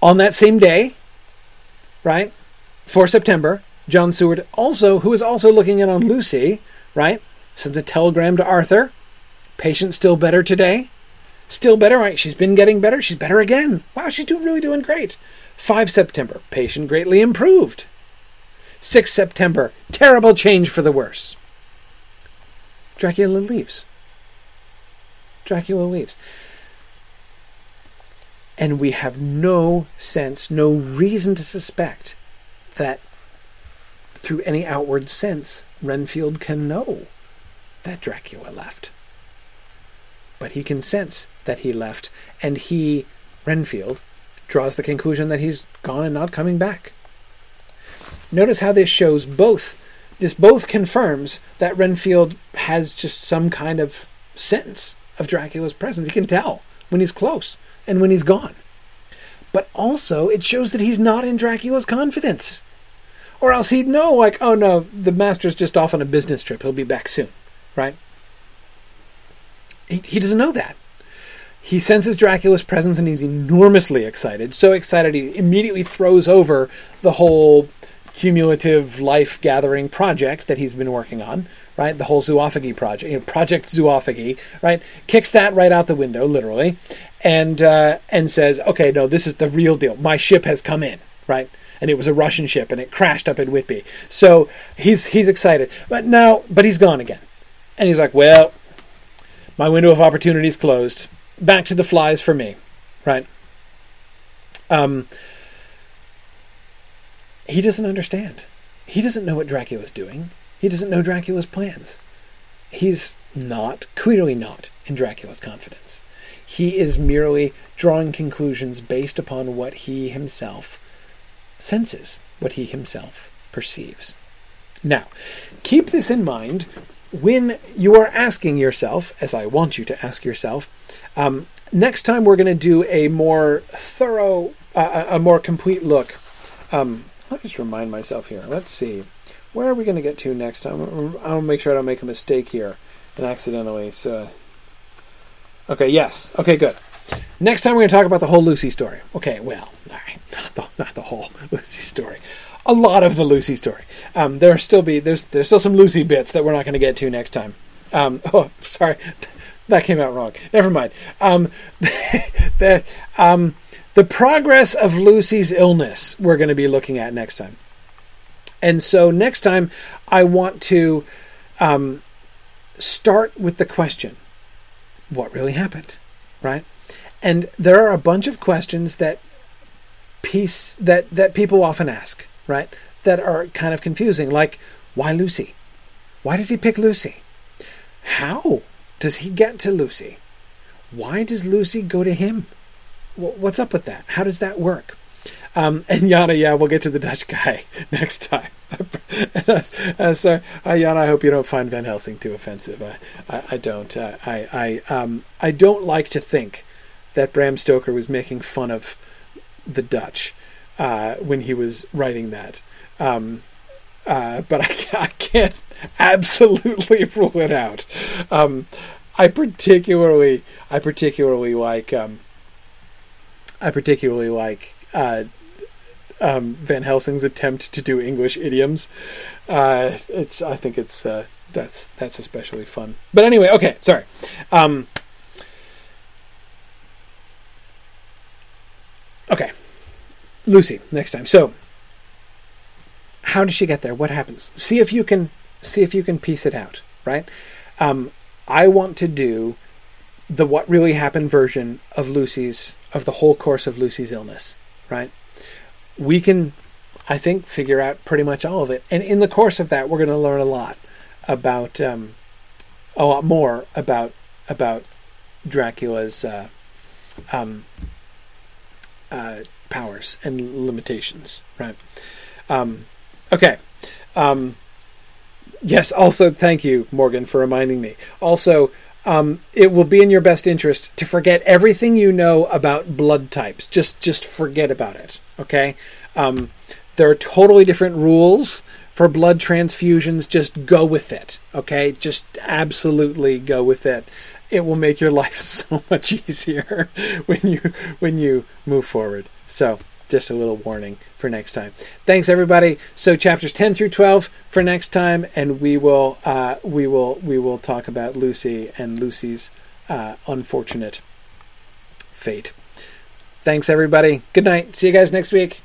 On that same day, right? 4 September, John Seward, also who is also looking in on Lucy, right? Sends a telegram to Arthur. Patient still better today. Still better, right? She's been getting better. She's better again. Wow, she's doing, really doing great. 5 September, patient greatly improved. 6 September, terrible change for the worse. Dracula leaves. Dracula leaves. And we have no sense, no reason to suspect that through any outward sense, Renfield can know that Dracula left. But he can sense that he left, and he, Renfield, draws the conclusion that he's gone and not coming back. Notice how this shows both. This both confirms that Renfield has just some kind of sense of Dracula's presence. He can tell when he's close and when he's gone. But also, it shows that he's not in Dracula's confidence. Or else he'd know, like, oh no, the master's just off on a business trip. He'll be back soon, right? He, he doesn't know that. He senses Dracula's presence and he's enormously excited. So excited he immediately throws over the whole cumulative life gathering project that he's been working on, right? The whole zoophagy project, you know, Project Zoophagy, right? Kicks that right out the window, literally, and uh, and says, "Okay, no, this is the real deal. My ship has come in, right? and it was a Russian ship, and it crashed up at Whitby. So he's he's excited, but now, but he's gone again, and he's like, well, my window of opportunity is closed. Back to the flies for me, right? Um, he doesn't understand. He doesn't know what Dracula's doing. He doesn't know Dracula's plans. He's not, clearly not, in Dracula's confidence. He is merely drawing conclusions based upon what he himself senses what he himself perceives. Now, keep this in mind when you are asking yourself, as I want you to ask yourself, um, next time we're going to do a more thorough, uh, a more complete look. Um, I'll just remind myself here. Let's see. Where are we going to get to next time? I'll make sure I don't make a mistake here and accidentally. So, okay, yes. Okay, good. Next time we're going to talk about the whole Lucy story. Okay, well, all right, not the, not the whole Lucy story. A lot of the Lucy story. Um, there still be there's there's still some Lucy bits that we're not going to get to next time. Um, oh, sorry, that came out wrong. Never mind. Um, um, the progress of Lucy's illness we're going to be looking at next time. And so next time I want to um, start with the question, what really happened, right? And there are a bunch of questions that piece that that people often ask, right? That are kind of confusing, like why Lucy? Why does he pick Lucy? How does he get to Lucy? Why does Lucy go to him? What's up with that? How does that work? Um, and Yana, yeah, we'll get to the Dutch guy next time. uh, uh, sorry, uh, Yana, I hope you don't find Van Helsing too offensive. I, I, I don't. Uh, I, I, um, I don't like to think that Bram Stoker was making fun of the Dutch uh, when he was writing that. Um, but I, I, can't absolutely rule it out. Um, I particularly, I particularly like, um, I particularly like uh, um, Van Helsing's attempt to do English idioms. Uh, it's, I think it's uh, that's that's especially fun. But anyway, okay, sorry. Um, Okay. Lucy, next time. So, how does she get there? What happens? See if you can see if you can piece it out, right? Um, I want to do the what really happened version of Lucy's of the whole course of Lucy's illness, right? We can I think figure out pretty much all of it. And in the course of that, we're going to learn a lot about um, a lot more about about Dracula's uh, um, uh, powers and limitations, right? Um, okay. Um, yes. Also, thank you, Morgan, for reminding me. Also, um, it will be in your best interest to forget everything you know about blood types. Just, just forget about it. Okay. Um, there are totally different rules for blood transfusions. Just go with it. Okay. Just absolutely go with it it will make your life so much easier when you when you move forward. So, just a little warning for next time. Thanks everybody. So chapters 10 through 12 for next time and we will uh, we will we will talk about Lucy and Lucy's uh, unfortunate fate. Thanks everybody. Good night. See you guys next week.